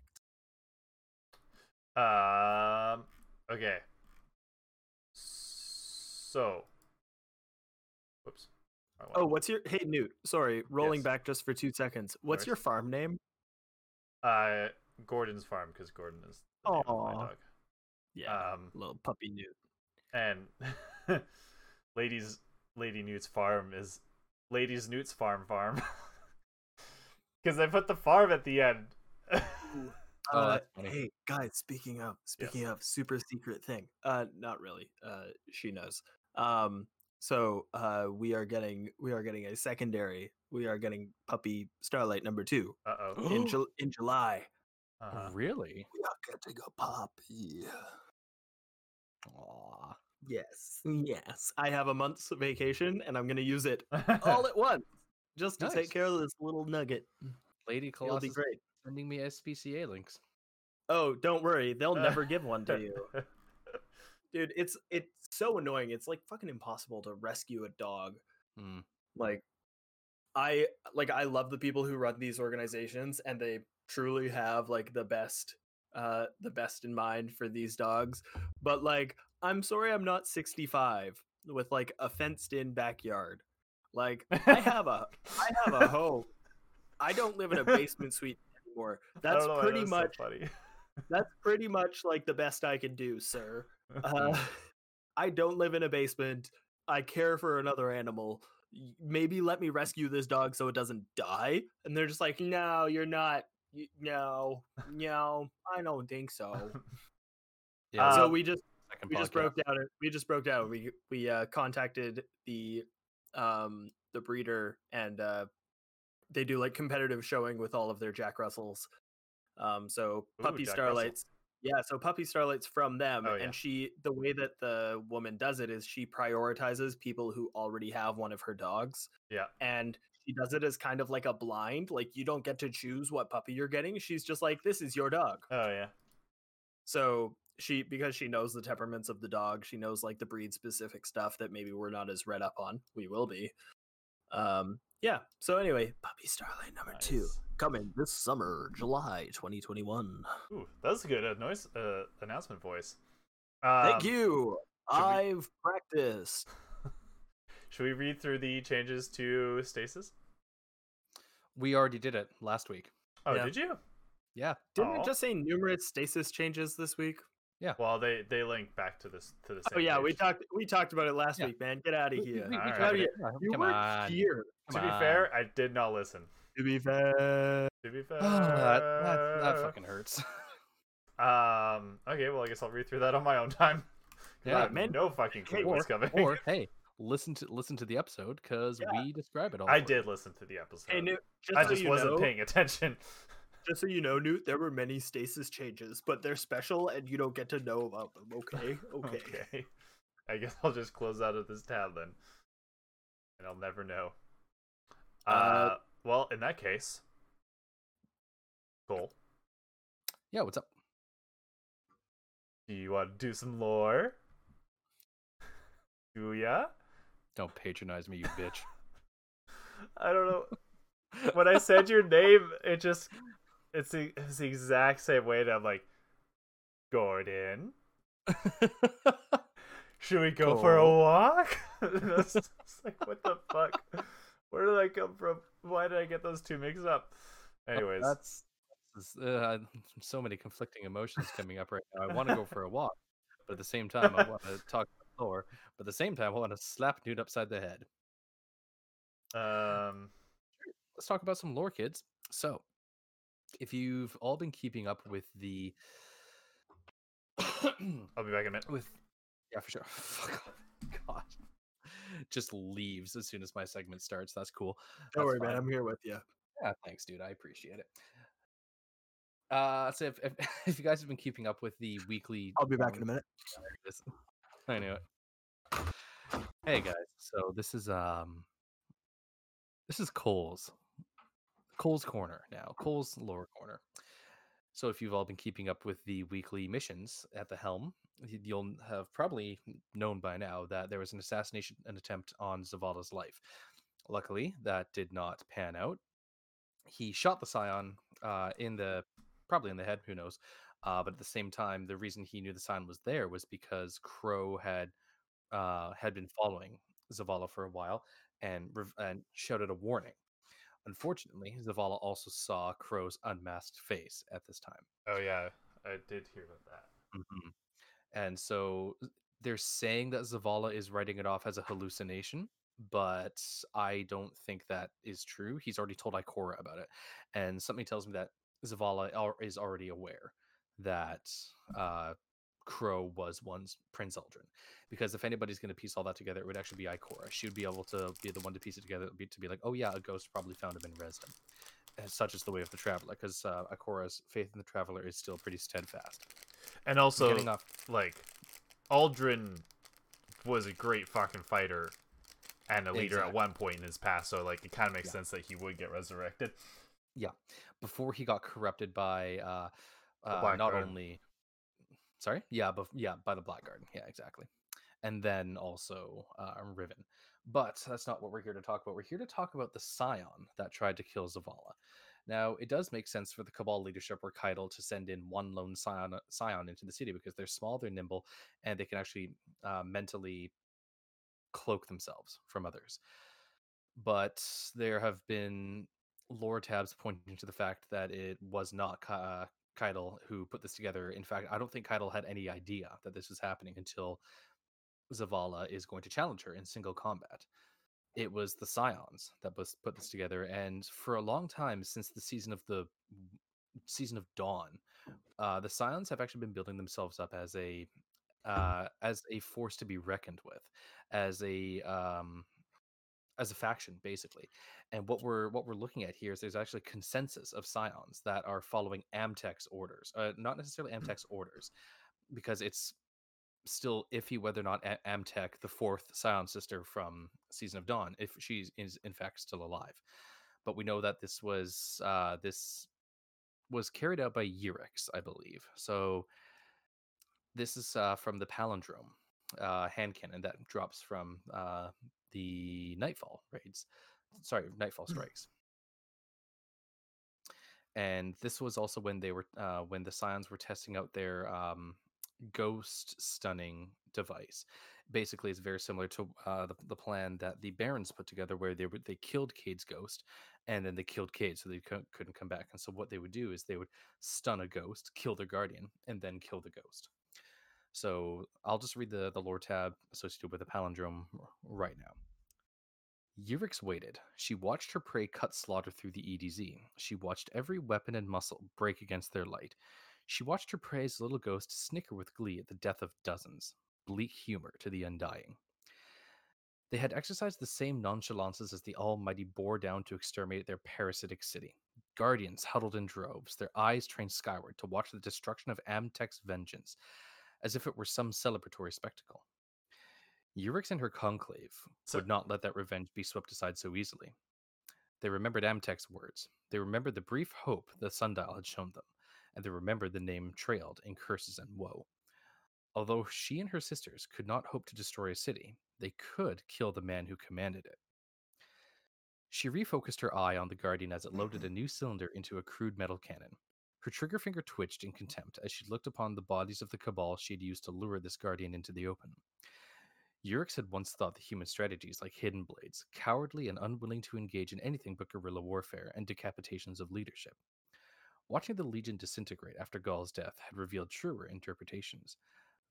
Um. Okay. So. Oh what's your hey newt sorry rolling Yes. back just for two seconds what's your farm name Uh, Gordon's farm because Gordon is the name of my dog. yeah Um, little puppy newt and ladies, Lady Newt's farm is Ladies Newt's farm farm. Because I put the farm at the end. Oh, Uh, funny. hey guys speaking of speaking of super secret thing uh not really uh she knows um so uh we are getting we are getting a secondary we are getting puppy starlight number two uh oh. in, Jul- in july Uh-huh. Really? we are getting a puppy Aw. yes yes i have a month's vacation and i'm gonna use it all at once just to Nice. take care of this little nugget Lady it'll be great sending me SPCA links. oh don't worry they'll never give one to you dude it's it's so annoying it's like fucking impossible to rescue a dog. Hmm. like i like i love the people who run these organizations and they truly have like the best uh the best in mind for these dogs but like i'm sorry i'm not 65 with like a fenced in backyard. Like i have a i have a home. I don't live in a basement suite anymore. That's know pretty was so much funny. that's pretty much like the best i can do sir uh, I don't live in a basement. I care for another animal. Maybe let me rescue this dog so it doesn't die. And they're just like, no, you're not. No, no, I don't think so. Yeah. Uh, so we just we just broke down. We just broke down. We we uh, contacted the um the breeder and uh they do like competitive showing with all of their Jack Russells. Um, so Ooh, puppy Jack Russell. Yeah, so puppy starlights from them, Oh, yeah. and she the way that the woman does it is she prioritizes people who already have one of her dogs, Yeah. and she does it as kind of like a blind, like you don't get to choose what puppy you're getting. She's just like, this is your dog. Oh yeah. So she because she knows the temperaments of the dog, she knows like the breed specific stuff that maybe we're not as read up on. We will be. Um yeah. So anyway, Puppy Starlight number two Nice. Coming this summer, July 2021. Ooh, that was a good uh, noise uh, announcement voice. Um, Thank you. I've practiced. Should we read through the changes to stasis? We already did it last week. Oh, Yeah. did you? Yeah. Didn't Aw. it just say numerous stasis changes this week? Yeah. Well, they they link back to this to the. Oh same yeah, we talked we talked about it last Yeah. week, man. Get out of We- we- here. we- we Alright. covered Yeah, it. Come You come were on. here. To Come be fair, I did not listen. To be fair. To be fair, that, that, that fucking hurts. Um. Okay. Well, I guess I'll read through that on my own time. Yeah, have man. no fucking clue Hey, what's or, coming. or hey, listen to listen to the episode because Yeah. we describe it all. I for you. did listen to the episode. Hey, Newt, just I so just wasn't know, paying attention. Just so you know, Newt, there were many stasis changes, but they're special and you don't get to know about them. Okay, okay. okay. I guess I'll just close out of this tab then. And I'll never know. Uh, Uh, well, in that case. Cool. Yeah, what's up? Do you want to do some lore? Do ya? Don't patronize me, you bitch. I don't know. When I said your name, it just it's the, it's the exact same way that I'm like, Gordon, should we go for a walk? Like, what the fuck? Where did I come from? Why did I get those two mixed up? Anyways, that's, that's uh, so many conflicting emotions coming up right now. I want to go for a walk, but at the same time, I want to talk about lore. But at the same time, I want to slap dude upside the head. um, let's talk about some lore, kids. So, if you've all been keeping up with the I'll be back in a minute. with yeah, for sure. Fuck off. God, just leaves as soon as my segment starts. That's cool. Don't That's worry, man. I'm here with you. Yeah, thanks, dude. I appreciate it. Uh, so if, if if you guys have been keeping up with the weekly, I'll be back in a minute. I knew it. Hey guys, so this is um this is Cole's Cole's corner now. Cole's lower corner. So if you've all been keeping up with the weekly missions at the helm, you'll have probably known by now that there was an assassination an attempt on Zavala's life. Luckily, that did not pan out. He shot the scion uh, in the probably in the head, who knows. Uh, but at the same time, the reason he knew the sign was there was because Crow had uh, had been following Zavala for a while and and shouted a warning. Unfortunately, Zavala also saw Crow's unmasked face at this time. Oh yeah, I did hear about that. Mhm. And so they're saying that Zavala is writing it off as a hallucination, but I don't think that is true. He's already told Ikora about it. And something tells me that Zavala al- is already aware that uh, Crow was once Prince Uldren. Because if anybody's going to piece all that together, it would actually be Ikora. She would be able to be the one to piece it together, be, to be like, oh yeah, a ghost probably found him in. And such is the way of the traveler, because uh, Ikora's faith in the traveler is still pretty steadfast. And also, Getting off like, Uldren was a great fucking fighter and a leader at one point in his past, so like it kind of makes Yeah. sense that he would get resurrected. Yeah, before he got corrupted by uh, uh not Guard. only sorry? Yeah but yeah by the black guard yeah exactly. And then also uh, riven. But that's not what we're here to talk about. We're here to talk about the scion that tried to kill zavala. Now it does make sense for the cabal leadership or Caiatl to send in one lone scion, scion into the city because they're small they're nimble and they can actually uh, mentally cloak themselves from others. But there have been lore tabs pointing to the fact that it was not uh, Caiatl who put this together. In fact, I don't think Caiatl had any idea that this was happening until Zavala is going to challenge her in single combat. It was the Scions that was put this together, and for a long time since the season of the season of Dawn, uh, the Scions have actually been building themselves up as a uh, as a force to be reckoned with, as a um, as a faction, basically. And what we're what we're looking at here is there's actually consensus of scions that are following Amtech's orders, uh, not necessarily Amtech's orders, because it's still iffy whether or not Amtech, the fourth scion sister from Season of Dawn, if she is in fact still alive. But we know that this was uh, this was carried out by Eurix, I believe. So this is uh, from the palindrome uh, hand cannon that drops from uh, the Nightfall raids. Sorry, Nightfall strikes. And this was also when they were uh, when the Scions were testing out their um, ghost stunning device. Basically, it's very similar to uh, the, the plan that the Barons put together, where they would they killed Cayde's ghost, and then they killed Cayde, so they cou- couldn't come back. And so what they would do is they would stun a ghost, kill their guardian, and then kill the ghost. So I'll just read the, the lore tab associated with the palindrome right now. Eurix waited. She watched her prey cut slaughter through the EDZ. She watched every weapon and muscle break against their light. She watched her prey's little ghost snicker with glee at the death of dozens. Bleak humor to the undying. They had exercised the same nonchalances as the Almighty bore down to exterminate their parasitic city. Guardians huddled in droves, their eyes trained skyward to watch the destruction of Amtek's vengeance, as if it were some celebratory spectacle. Urix and her conclave So- would not let that revenge be swept aside so easily. They remembered Amtek's words. They remembered the brief hope the sundial had shown them, and they remembered the name trailed in curses and woe. Although she and her sisters could not hope to destroy a city, they could kill the man who commanded it. She refocused her eye on the Guardian as it loaded a new cylinder into a crude metal cannon. Her trigger finger twitched in contempt as she looked upon the bodies of the Cabal she had used to lure this Guardian into the open. Urix had once thought the human strategies like hidden blades, cowardly and unwilling to engage in anything but guerrilla warfare and decapitations of leadership. Watching the Legion disintegrate after Ghaul's death had revealed truer interpretations.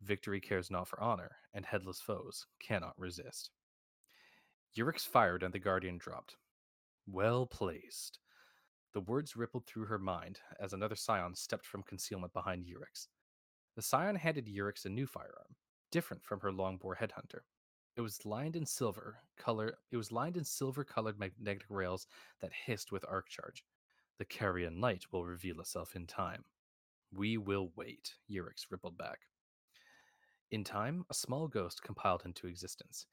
Victory cares not for honor, and headless foes cannot resist. Urix fired and the Guardian dropped. Well placed. The words rippled through her mind as another scion stepped from concealment behind Urix. The scion handed Urix a new firearm, different from her longbore headhunter. It was lined in silver color. It was lined in silver-colored magnetic rails that hissed with arc charge. The carrion light will reveal itself in time. We will wait, Urix rippled back. In time, a small ghost compiled into existence.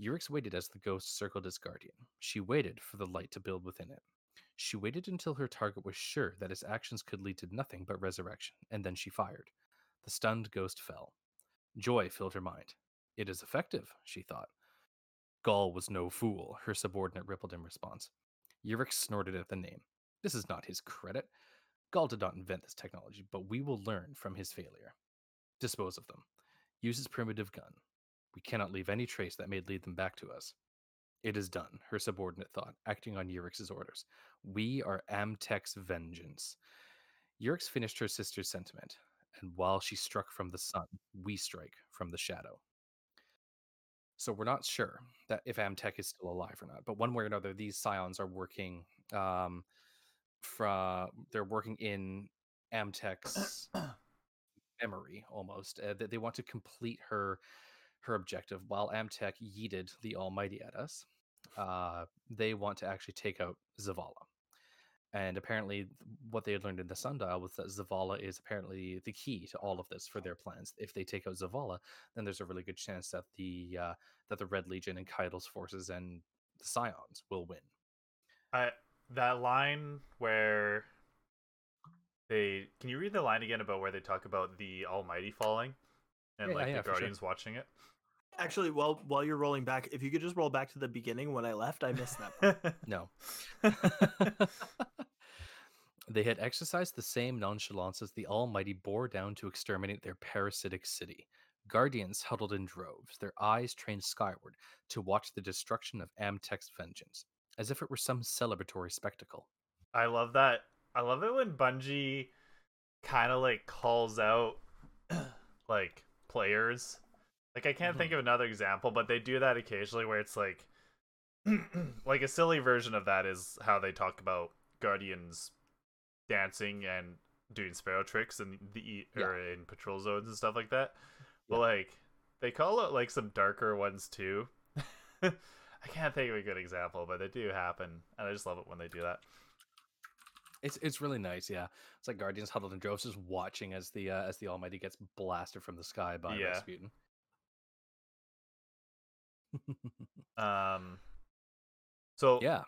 Urix waited as the ghost circled its guardian. She waited for the light to build within it. She waited until her target was sure that his actions could lead to nothing but resurrection, and then she fired. The stunned ghost fell. Joy filled her mind. It is effective, she thought. Ghaul was no fool, her subordinate rippled in response. Urix snorted at the name. This is not his credit. Ghaul did not invent this technology, but we will learn from his failure. Dispose of them. Use his primitive gun. We cannot leave any trace that may lead them back to us. It is done, her subordinate thought, acting on Urix's orders. We are Amtek's vengeance. Urix finished her sister's sentiment, and while she struck from the sun, we strike from the shadow. So we're not sure that if Amtek is still alive or not, but one way or another, these scions are working um, from they're working in Amtek's memory almost. Uh, that they want to complete her her objective. While Amtek yeeted the Almighty at us, uh, they want to actually take out Zavala. And apparently, what they had learned in the Sundial was that Zavala is apparently the key to all of this for their plans. If they take out Zavala, then there's a really good chance that the uh, that the Red Legion and Caiatl's forces and the Scions will win. That line where they can you read the line again about where they talk about the Almighty falling and Yeah, like yeah, the for sure. Guardians watching it? Actually, while while you're rolling back, if you could just roll back to the beginning when I left, I missed that. part. No. they had exercised the same nonchalance as the Almighty bore down to exterminate their parasitic city. Guardians huddled in droves, their eyes trained skyward to watch the destruction of Amtek's vengeance, as if it were some celebratory spectacle. I love that. I love it when Bungie kind of like calls out like players. Like I can't think mm-hmm. of another example, but they do that occasionally where it's like like a silly version of that is how they talk about guardians dancing and doing sparrow tricks in the or in patrol zones and stuff like that. But Yeah. like they call it like some darker ones too. I can't think of a good example, but they do happen, and I just love it when they do that. It's it's really nice, yeah. It's like Guardians huddled in droves, just watching as the uh, as the Almighty gets blasted from the sky by Yeah. Rasputin. Um. So Yeah.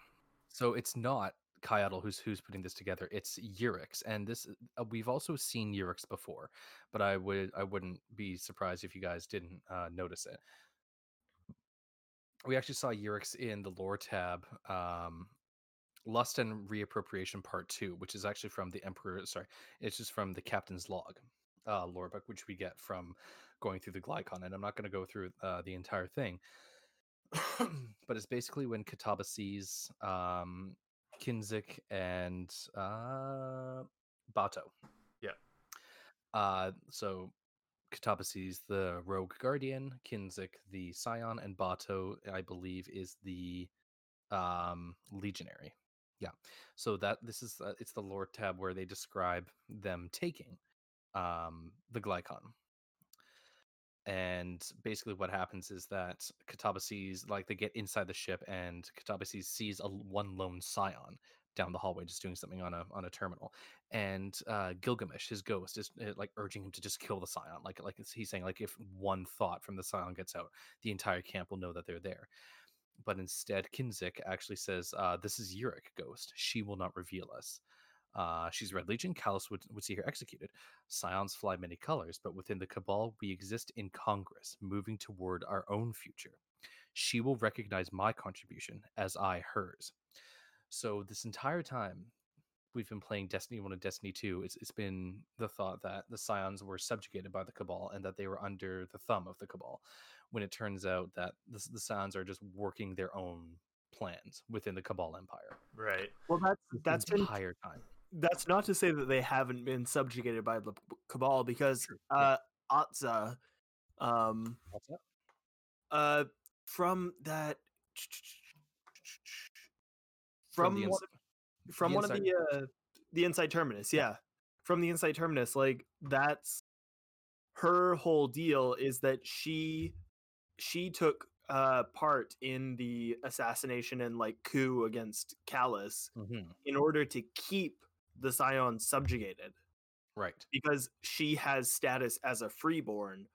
So it's not Caiatl who's who's putting this together. It's Urix, and this uh, we've also seen Urix before, but I would I wouldn't be surprised if you guys didn't uh, notice it. We actually saw Urix in the lore tab, um, Lust and Reappropriation Part Two, which is actually from the Emperor. Sorry, it's just from the Captain's Log uh, lore book, which we get from going through the Glykon, and I'm not going to go through uh, the entire thing. but it's basically when Kataba sees um, Kinzik and uh, Bato. Yeah. Uh, so Kataba sees the Rogue Guardian, Kinzik the Scion, and Bato, I believe, is the um, Legionary. Yeah. So that this is uh, it's the lore tab where they describe them taking um, the Glykon. and basically what happens is that Kataba sees like they get inside the ship and Kataba sees, sees a one lone scion down the hallway just doing something on a on a terminal and uh Gilgamesh his ghost is uh, like urging him to just kill the scion like like he's saying like if one thought from the scion gets out the entire camp will know that they're there but instead Kinzik actually says uh this is Yurik ghost she will not reveal us uh, she's Red Legion. Calus would, would see her executed. Scions fly many colors, but within the Cabal, we exist in Congress, moving toward our own future. She will recognize my contribution as I hers. So, this entire time, we've been playing Destiny 1 and Destiny 2. It's, it's been the thought that the Scions were subjugated by the Cabal and that they were under the thumb of the Cabal, when it turns out that the, the Scions are just working their own plans within the Cabal Empire. Right. Well, that's the that's been entire time. that's not to say that they haven't been subjugated by the cabal because True, yeah. uh Atza um What's up? uh from that From from the one, ins- from one of the uh, the inside terminus yeah from the inside terminus like that's her whole deal is that she she took uh part in the assassination and like coup against Calus Mhm. in order to keep the Scions subjugated Right. because she has status as a freeborn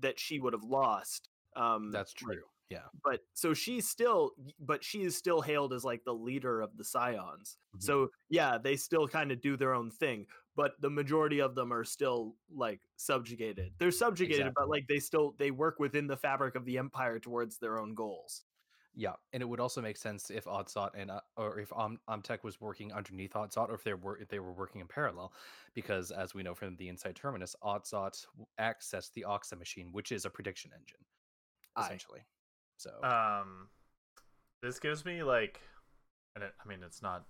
that she would have lost. Um, That's like, true. Yeah. but so she's still, but she is still hailed as like the leader of the Scions. Mhm. So yeah, they still kind of do their own thing, but the majority of them are still like subjugated. They're subjugated, but like they still they work within the fabric of the empire towards their own goals. Yeah, and it would also make sense if Odsot and uh, or if Om- Omtech was working underneath Odsot, or if they were if they were working in parallel, because as we know from the Inside Terminus, Odsot w- accessed the Oxa machine, which is a prediction engine, essentially. So Um, this gives me like, and it, I mean, it's not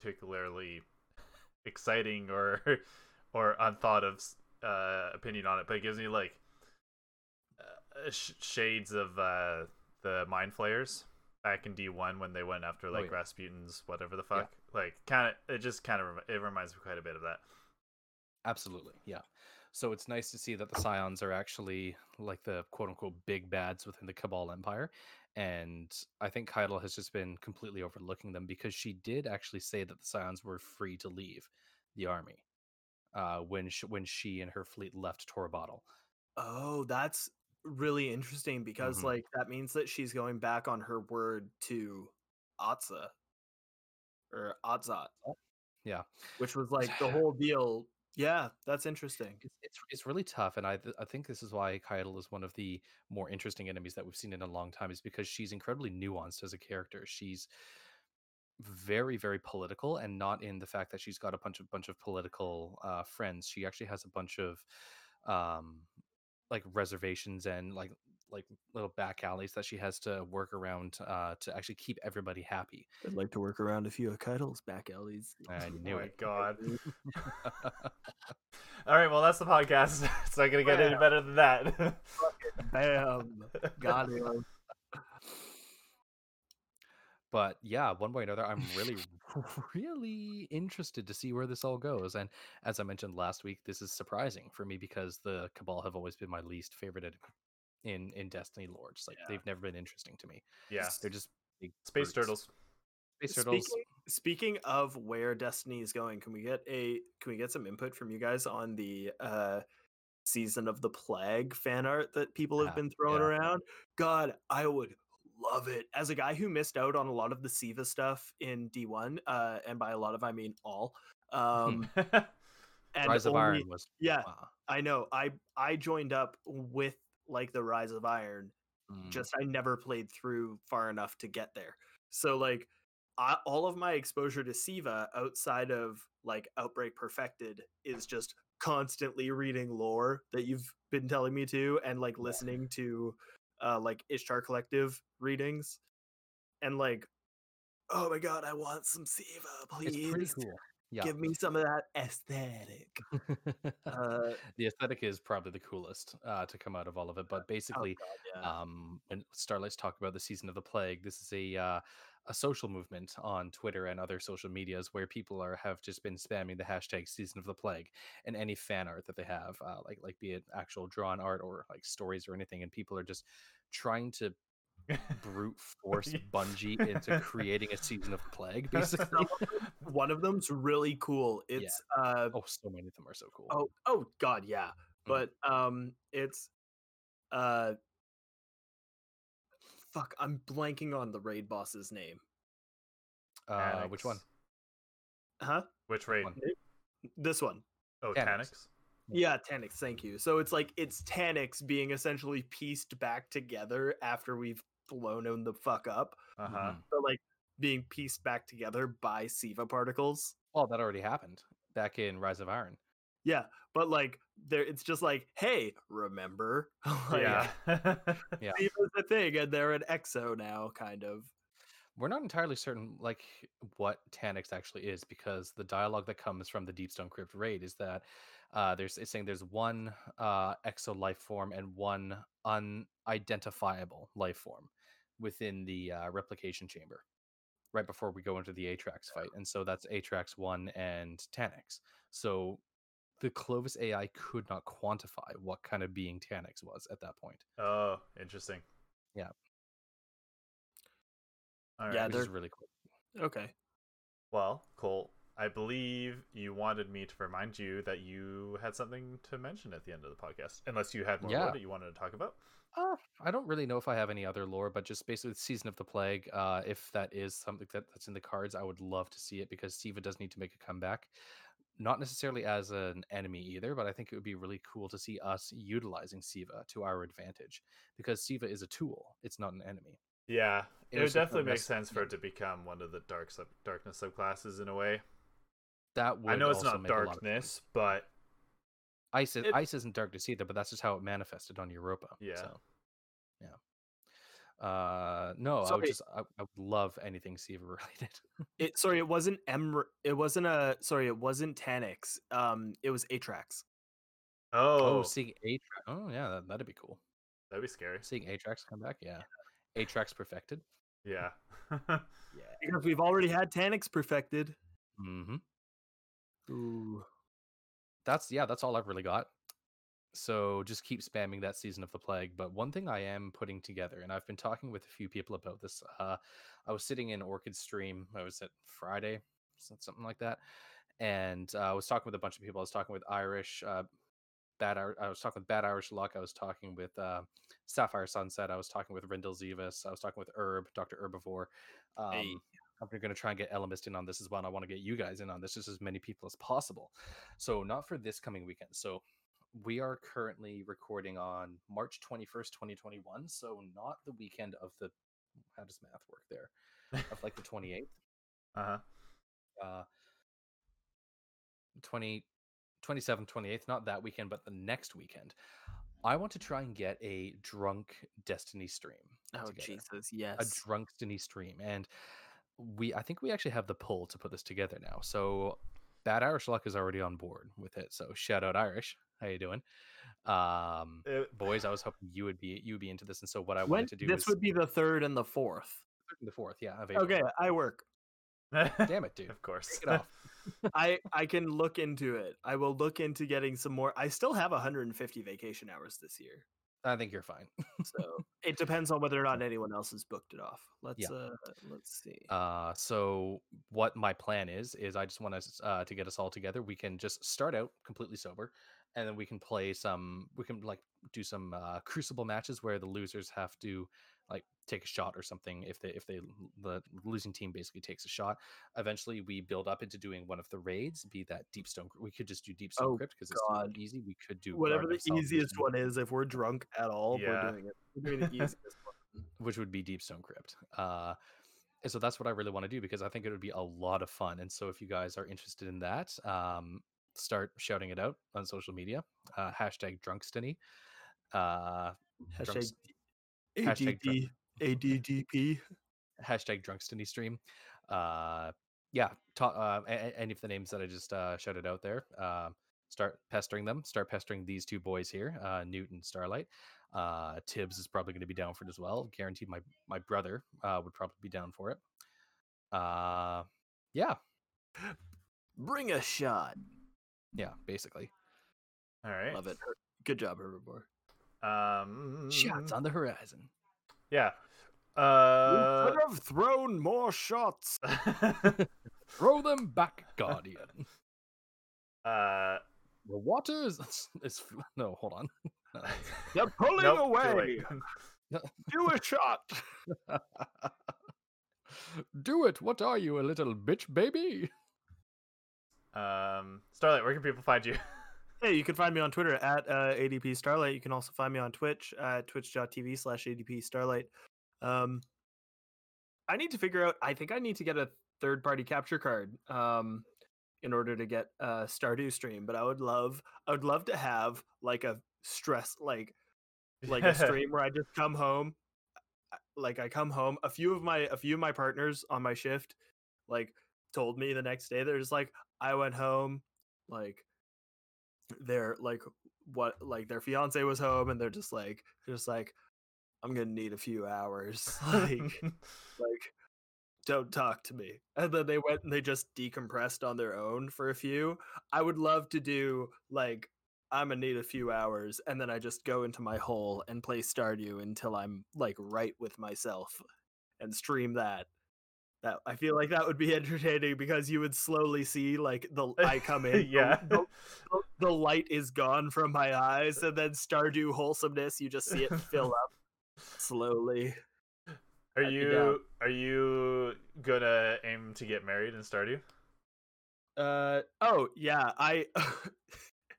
particularly exciting or or unthought of uh, opinion on it, but it gives me like uh, sh- shades of uh, the mind flayers back in D one when they went after like Oh, yeah. Rasputin's whatever the Yeah. fuck. Like, kind of, it just kind of it reminds me quite a bit of that. absolutely, yeah. So it's nice to see that the Scions are actually like the quote unquote big bads within the Cabal Empire. And I think Caiatl has just been completely overlooking them because she did actually say that the Scions were free to leave the army uh, when she, when she and her fleet left Torobatl. Oh, that's really interesting because Mhm. like that means that she's going back on her word to Atza or Atzat. Yeah. Which was like the whole deal. Yeah, that's interesting. It's, it's it's really tough, and I th- I think this is why Caiatl is one of the more interesting enemies that we've seen in a long time, is because she's incredibly nuanced as a character. She's very very political, and not in the fact that she's got a bunch of bunch of political uh, friends. She actually has a bunch of um like reservations and like like little back alleys that she has to work around uh, to actually keep everybody happy. I'd like to work around a few of Caiatl's back alleys. I Oh knew my it. god. All right, well, that's the podcast. It's not gonna get any better than that. Bam. Got him. but yeah one way or another i'm really really interested to see where this all goes and as i mentioned last week this is surprising for me because the cabal have always been my least favorite enemy in in destiny lords. like Yeah. they've never been interesting to me yeah, they're just big space turtles. space turtles Speaking, speaking of where Destiny is going, can we get a can we get some input from you guys on the uh season of the plague fan art that people have been throwing yeah. around? God, I would love it. As a guy who missed out on a lot of the Siva stuff in D1, uh, and by a lot of I mean all. Um and rise of only- iron was Yeah, I know. I I joined up with like the Rise of Iron mm, just I never played through far enough to get there. So like I, all of my exposure to Siva outside of like Outbreak Perfected is just constantly reading lore that you've been telling me to and like listening to uh like Ishtar Collective readings and like oh my god, I want some Siva, please. it's pretty cool yeah Give me some of that aesthetic. Uh, the aesthetic is probably the coolest uh, to come out of all of it but oh basically god, yeah. um when starlight's talk about the season of the plague this is a uh a social movement on Twitter and other social medias where people are have just been spamming the hashtag season of the plague and any fan art that they have, uh, like like be it actual drawn art or like stories or anything, and people are just trying to brute force Bungie into creating a season of plague. Basically, One of them's really cool. Yeah. It's uh oh, so many of them are so cool. oh oh god yeah. Mm. But um it's uh fuck I'm blanking on the raid boss's name. uh, which one? Huh? Which raid? one? This one. Oh, Taniks. Taniks. Yeah, Taniks, thank you. So it's like it's Taniks being essentially pieced back together after we've blown him the fuck up. Uh huh. Mhm. But like being pieced back together by Siva particles. Well, that already happened back in Rise of Iron. Yeah, but like there it's just like, hey, remember? like, Yeah. Yeah. Siva's a thing and they're an exo now, kind of. We're not entirely certain, like what Taniks actually is, because the dialogue that comes from the Deepstone Crypt raid is that uh, there's it's saying there's one uh, exo life form and one unidentifiable life form within the uh, replication chamber, right before we go into the Atraks fight, and so that's Atraks one and Taniks. So the Clovis AI could not quantify what kind of being Taniks was at that point, oh, interesting. Yeah. All right. Yeah, which is they're- really cool. Okay. Well, Cole, I believe you wanted me to remind you that you had something to mention at the end of the podcast, unless you had more Yeah. that you wanted to talk about. Uh, I don't really know if I have any other lore, but just basically the season of the plague. Uh, if that is something that, that's in the cards, I would love to see it because Siva does need to make a comeback. Not necessarily as an enemy either, but I think it would be really cool to see us utilizing Siva to our advantage because Siva is a tool; it's not an enemy. Yeah, it It would definitely make sense for it to become one of the dark sub- darkness subclasses in a way. That would I know it's not make a lot of sense. darkness, but Ice, is, It- ice isn't darkness either, but that's just how it manifested on Europa. Yeah. So, yeah. Uh, no, I would just I, I would love anything Siva related. It sorry, it wasn't M it wasn't a sorry, it wasn't Taniks. Um it was Atraks. oh, Oh, seeing Atraks. Oh, yeah, that, that'd be cool. that'd be scary. Seeing Atraks come back, yeah. Atraks perfected. Yeah. Yeah. Because we've already had Taniks perfected. Mm-hmm. Ooh. That's yeah, that's all I've really got. So just keep spamming that season of the plague. But one thing I am putting together, and I've been talking with a few people about this. Uh, I was sitting in Orchid stream. I was at Friday, something like that, and uh, I was talking with a bunch of people. I was talking with Irish, uh, Bad. I was talking with Bad Irish Luck. I was talking with uh, Sapphire Sunset. I was talking with Rindel Zivas. I was talking with Herb, Doctor Herbivore. Um, Hey. I'm going to try and get Elemist in on this as well. And I want to get you guys in on this, just as many people as possible. So not for this coming weekend. So we are currently recording on March 21st, 2021. So not the weekend of the how does math work there? Of like the 28th. uh huh. Uh 20 27th, 28th, not that weekend, but the next weekend. I want to try and get a drunk Destiny stream. Oh together Jesus, yes. a drunk Destiny stream, and we I think we actually have the pull to put this together now. So Bad Irish Luck is already on board with it. So shout out Irish, how you doing? Um, boys, I was hoping you would be you would be into this, and so what I when wanted to do this is would be the third and the fourth. the fourth, yeah. Of Okay, I work. damn it, dude. of course. It off. I I can look into it. I will look into getting some more. I still have 150 vacation hours this year. I think you're fine. So it depends on whether or not anyone else has booked it off. Let's uh let's see. Uh, so what my plan is is I just want us uh, to get us all together. We can just start out completely sober, and then we can play some. We can like do some uh, crucible matches where the losers have to like take a shot or something. If they if they the losing team basically takes a shot, eventually we build up into doing one of the raids. Be that deep stone We could just do Deepstone Oh, Crypt because it's super God. easy. We could do Whatever the easiest one is, if we're drunk at all, Yeah. we're doing it. We're doing the easiest one. which would be deep stone Crypt. Uh, and so that's what I really want to do because I think it would be a lot of fun. And so if you guys are interested in that, um, start shouting it out on social media. Uh, hashtag Drunkstony. Uh, Hashtag drunks- Hashtag drunk- ADD, ADDP. hashtag Drunkstony stream. Uh, yeah, ta- uh, a- a- any of the names that I just uh, shouted out there. Uh, start pestering them. Start pestering these two boys here, uh, Newton, Starlight. Uh, Tibbs is probably going to be down for it as well. Guaranteed, my my brother uh, would probably be down for it. Uh, yeah, Bring a shot. yeah, basically. All right. Love it. Good job, Herbivore. Um, Shots on the horizon. Yeah. we Uh, could have thrown more shots. Throw them back, Guardian. uh, the water is, is no. Hold on. No, that's- They're pulling nope, away. late. Do a shot. Do it. What are you, a little bitch baby? um, Starlight, where can people find you? Hey, you can find me on Twitter at uh, ADP Starlight. You can also find me on Twitch at twitch.tv slash ADP Starlight. Um, I need to figure out, I think I need to get a third party capture card um, in order to get a Stardew stream, but I would love, I would love to have like a stress, like, like a stream where I just come home, uh, like I come home. A few of my, a few of my partners on my shift, like, told me the next day, they're just like, I went home, like, their like what like their fiance was home and they're just like they're just like i'm gonna need a few hours. Like like don't talk to me. And then they went and they just decompressed on their own for a few. I would love to do like i'm gonna need a few hours and then i just go into my hole and play stardew until i'm like right with myself and stream that that i feel like that would be entertaining because you would slowly see like the i come in yeah. the, the- the light is gone from my eyes and then stardew wholesomeness you just see it fill up slowly Are I'd you are you gonna aim to get married and Stardew? uh oh yeah i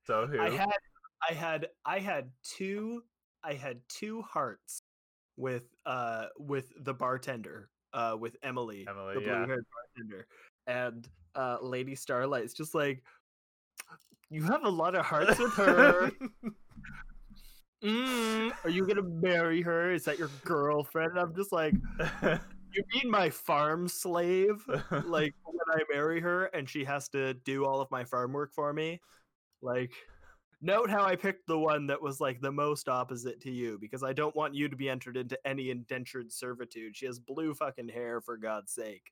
So who? i had i had i had two i had two hearts with uh with the bartender uh with emily Emily, the yeah. blue-haired bartender and uh lady starlight's just like you have a lot of hearts with her mm, are you gonna marry her is that your girlfriend and i'm just like you mean my farm slave like when I marry her and she has to do all of my farm work for me. Like, note how I picked the one that was like the most opposite to you because I don't want you to be entered into any indentured servitude. She has blue fucking hair for God's sake.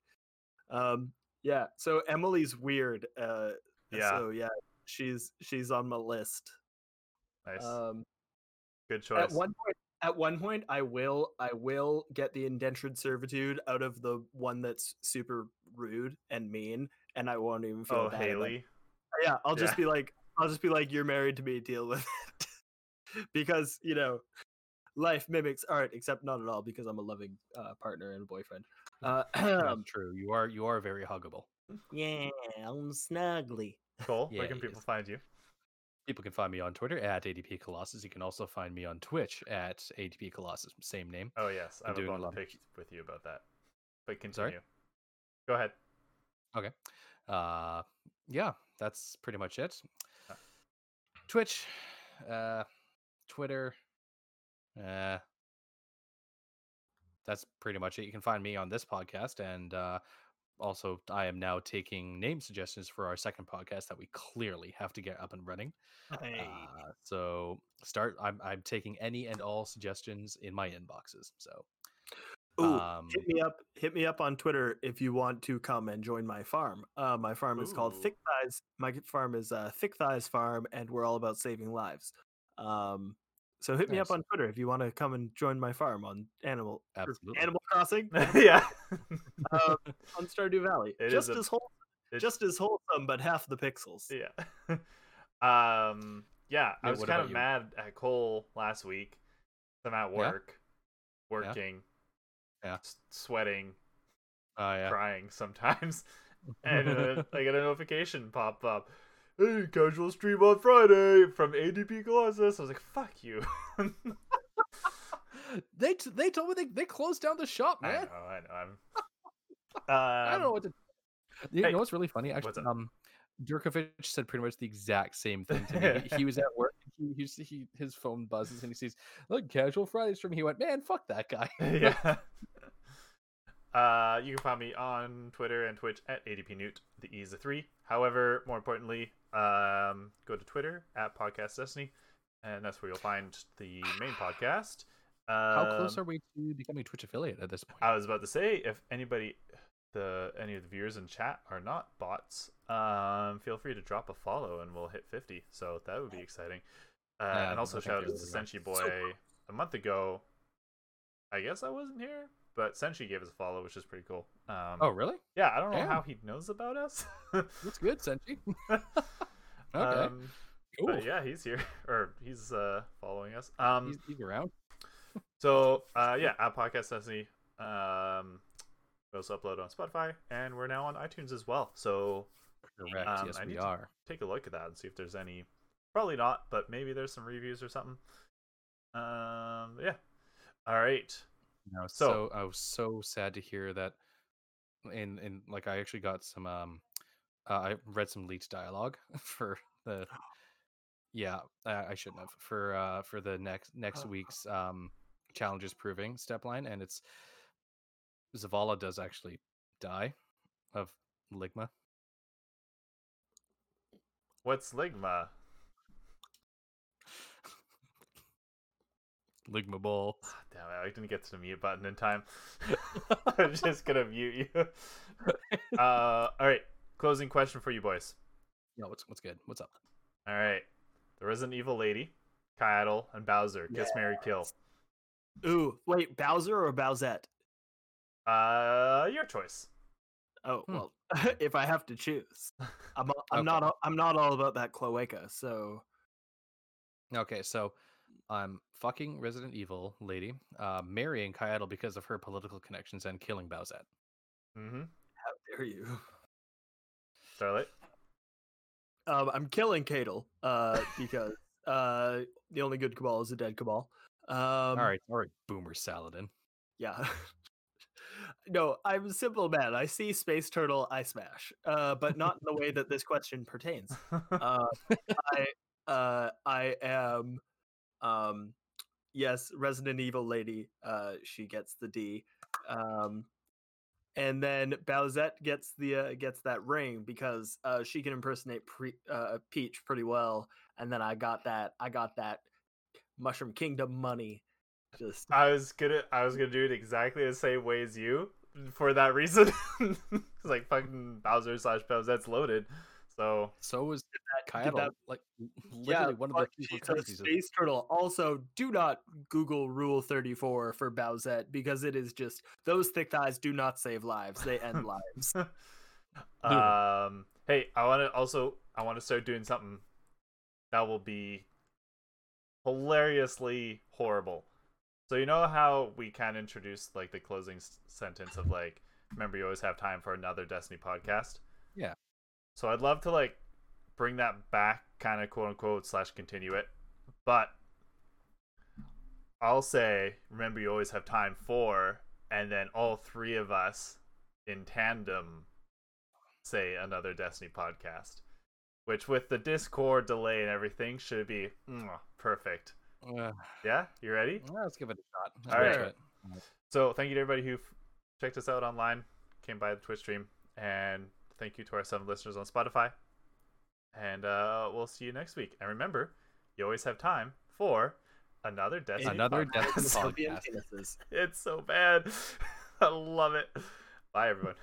Um, yeah. So Emily's weird. Uh, yeah, So yeah, she's she's on my list. nice, Um, good choice. at one point at one point i will i will get the indentured servitude out of the one that's super rude and mean and i won't even feel oh, bad. Haley. yeah i'll just Yeah. be like i'll just be like you're married to me deal with it because you know life mimics art except not at all because i'm a loving uh, partner and boyfriend uh, That's true. You are you are very huggable. yeah i'm snuggly Cool. Yeah, where can people is. find you? People can find me on Twitter at ADP Colossus. You can also find me on Twitch at ADP Colossus, same name. Oh yes, I I'm have a doing a to lot of- pick with you about that. But Sorry? Go ahead. Okay. Uh, yeah, that's pretty much it. Twitch, uh, Twitter, uh, that's pretty much it. You can find me on this podcast, and uh, also I am now taking name suggestions for our second podcast that we clearly have to get up and running. Hey. Uh, so start. I'm I'm taking any and all suggestions in my inboxes. So Ooh, um, hit me up hit me up on twitter if you want to come and join my farm uh, my farm is called thick thighs my farm is uh, thick thighs farm and we're all about saving lives um, so hit me up on twitter if you want to come and join my farm on animal Absolutely. animal crossing yeah. um, on stardew valley It just a- as whole, It's- just as wholesome but half the pixels Yeah. um. Yeah, I was kind of you? mad at Cole last week. I'm at Yeah? work, working, Yeah. sweating, uh, yeah. crying sometimes, and uh, I get a notification pop up. Hey, casual stream on Friday from ADP Colossus. I was like, "Fuck you." they t- they told me they, they closed down the shop, I man. know, I know. I'm. I don't know Um, what to. You hey, know what's really funny? Actually, up? um, Durkovic said pretty much the exact same thing to me. he was at work. He, he, he his phone buzzes and he sees look casual Fridays from. He went, man, fuck that guy. yeah. Uh, you can find me on Twitter and Twitch at ADPNewt. The E is a three. However, more importantly, um, go to Twitter at Podcast Destiny, and that's where you'll find the main podcast. How close Um, are we to becoming Twitch affiliate at this point? I was about to say, if anybody, the any of the viewers in chat are not bots, um, feel free to drop a follow and we'll hit 50. So that would be exciting. Uh, and also shout out to. Senshi Boy So- a month ago. I guess I wasn't here, but Senshi gave us a follow, which is pretty cool. Um, Oh, really? yeah, I don't know how he knows about us. That's good, Senchi. okay. Um, cool. but yeah, he's here or he's uh, following us. Um, he's, he's around. So uh, yeah, App Podcast Destiny. Um, we also upload on Spotify, and we're now on iTunes as well. So Correct. um, yes, I we are. take a look at that and see if there's any. Probably not, but maybe there's some reviews or something. Um, yeah. All right. No, So- so, I was so sad to hear that. In in like I actually got some um, uh, I read some leaked dialogue for the. Yeah, I, I shouldn't have for uh for the next next week's um challenges proving step line, and it's Zavala does actually die of ligma. What's Ligma? Ligma ball. Ah, Damn it! I didn't get to the mute button in time. I'm just gonna mute you. Uh, all right. Closing question for you boys. No, what's what's good? What's up? All right. The Resident Evil lady, Kyle, and Bowser. Kiss, Mary, kill. Ooh, wait, Bowser or Bowsette? Uh, your choice. Oh Hmm. well, if I have to choose, I'm I'm Okay. not I'm not all about that cloaca. So Okay, so I'm fucking Resident Evil lady, uh, marrying Caiatl because of her political connections and killing Bowsette. Mm-hmm. how dare you? Starlight. Um, I'm killing Caiatl, uh, because uh, the only good Cabal is a dead Cabal. Um, all right, all right, Boomer Saladin. Yeah. no, I'm a simple man. I see Space Turtle, I smash. Uh, but not in the way that this question pertains. Uh, I uh, I am um yes, Resident Evil lady. Uh, she gets the D. Um, and then Bowsette gets the uh, gets that ring because uh, she can impersonate pre- uh, Peach pretty well. And then I got that I got that Mushroom Kingdom money. Just I was gonna I was gonna do it exactly the same way as you for that reason. it's like fucking Bowser slash Bowsette's loaded. So So was that- Caiatl, that- like literally one of the but people she's a currencies. of- space turtle. Also, do not Google Rule Thirty Four for Bowsette because it is just those thick thighs do not save lives; they end lives. um hey, I wanna also I wanna start doing something that will be hilariously horrible. So you know how we can introduce like the closing s- sentence of like remember you always have time for another Destiny podcast? Yeah. So I'd love to like bring that back kind of quote unquote slash continue it. But I'll say remember you always have time for and then all three of us in tandem say another Destiny podcast. Which with the Discord delay and everything should be mwah, perfect. Uh, Yeah, you ready? well, let's give it a shot. Let's All it right. shot. So thank you to everybody who checked us out online, came by the Twitch stream, and thank you to our seven listeners on Spotify. And uh, we'll see you next week. And remember, you always have time for another death Another podcast. Destiny Sylvian podcast. It's so bad. I love it. Bye, everyone.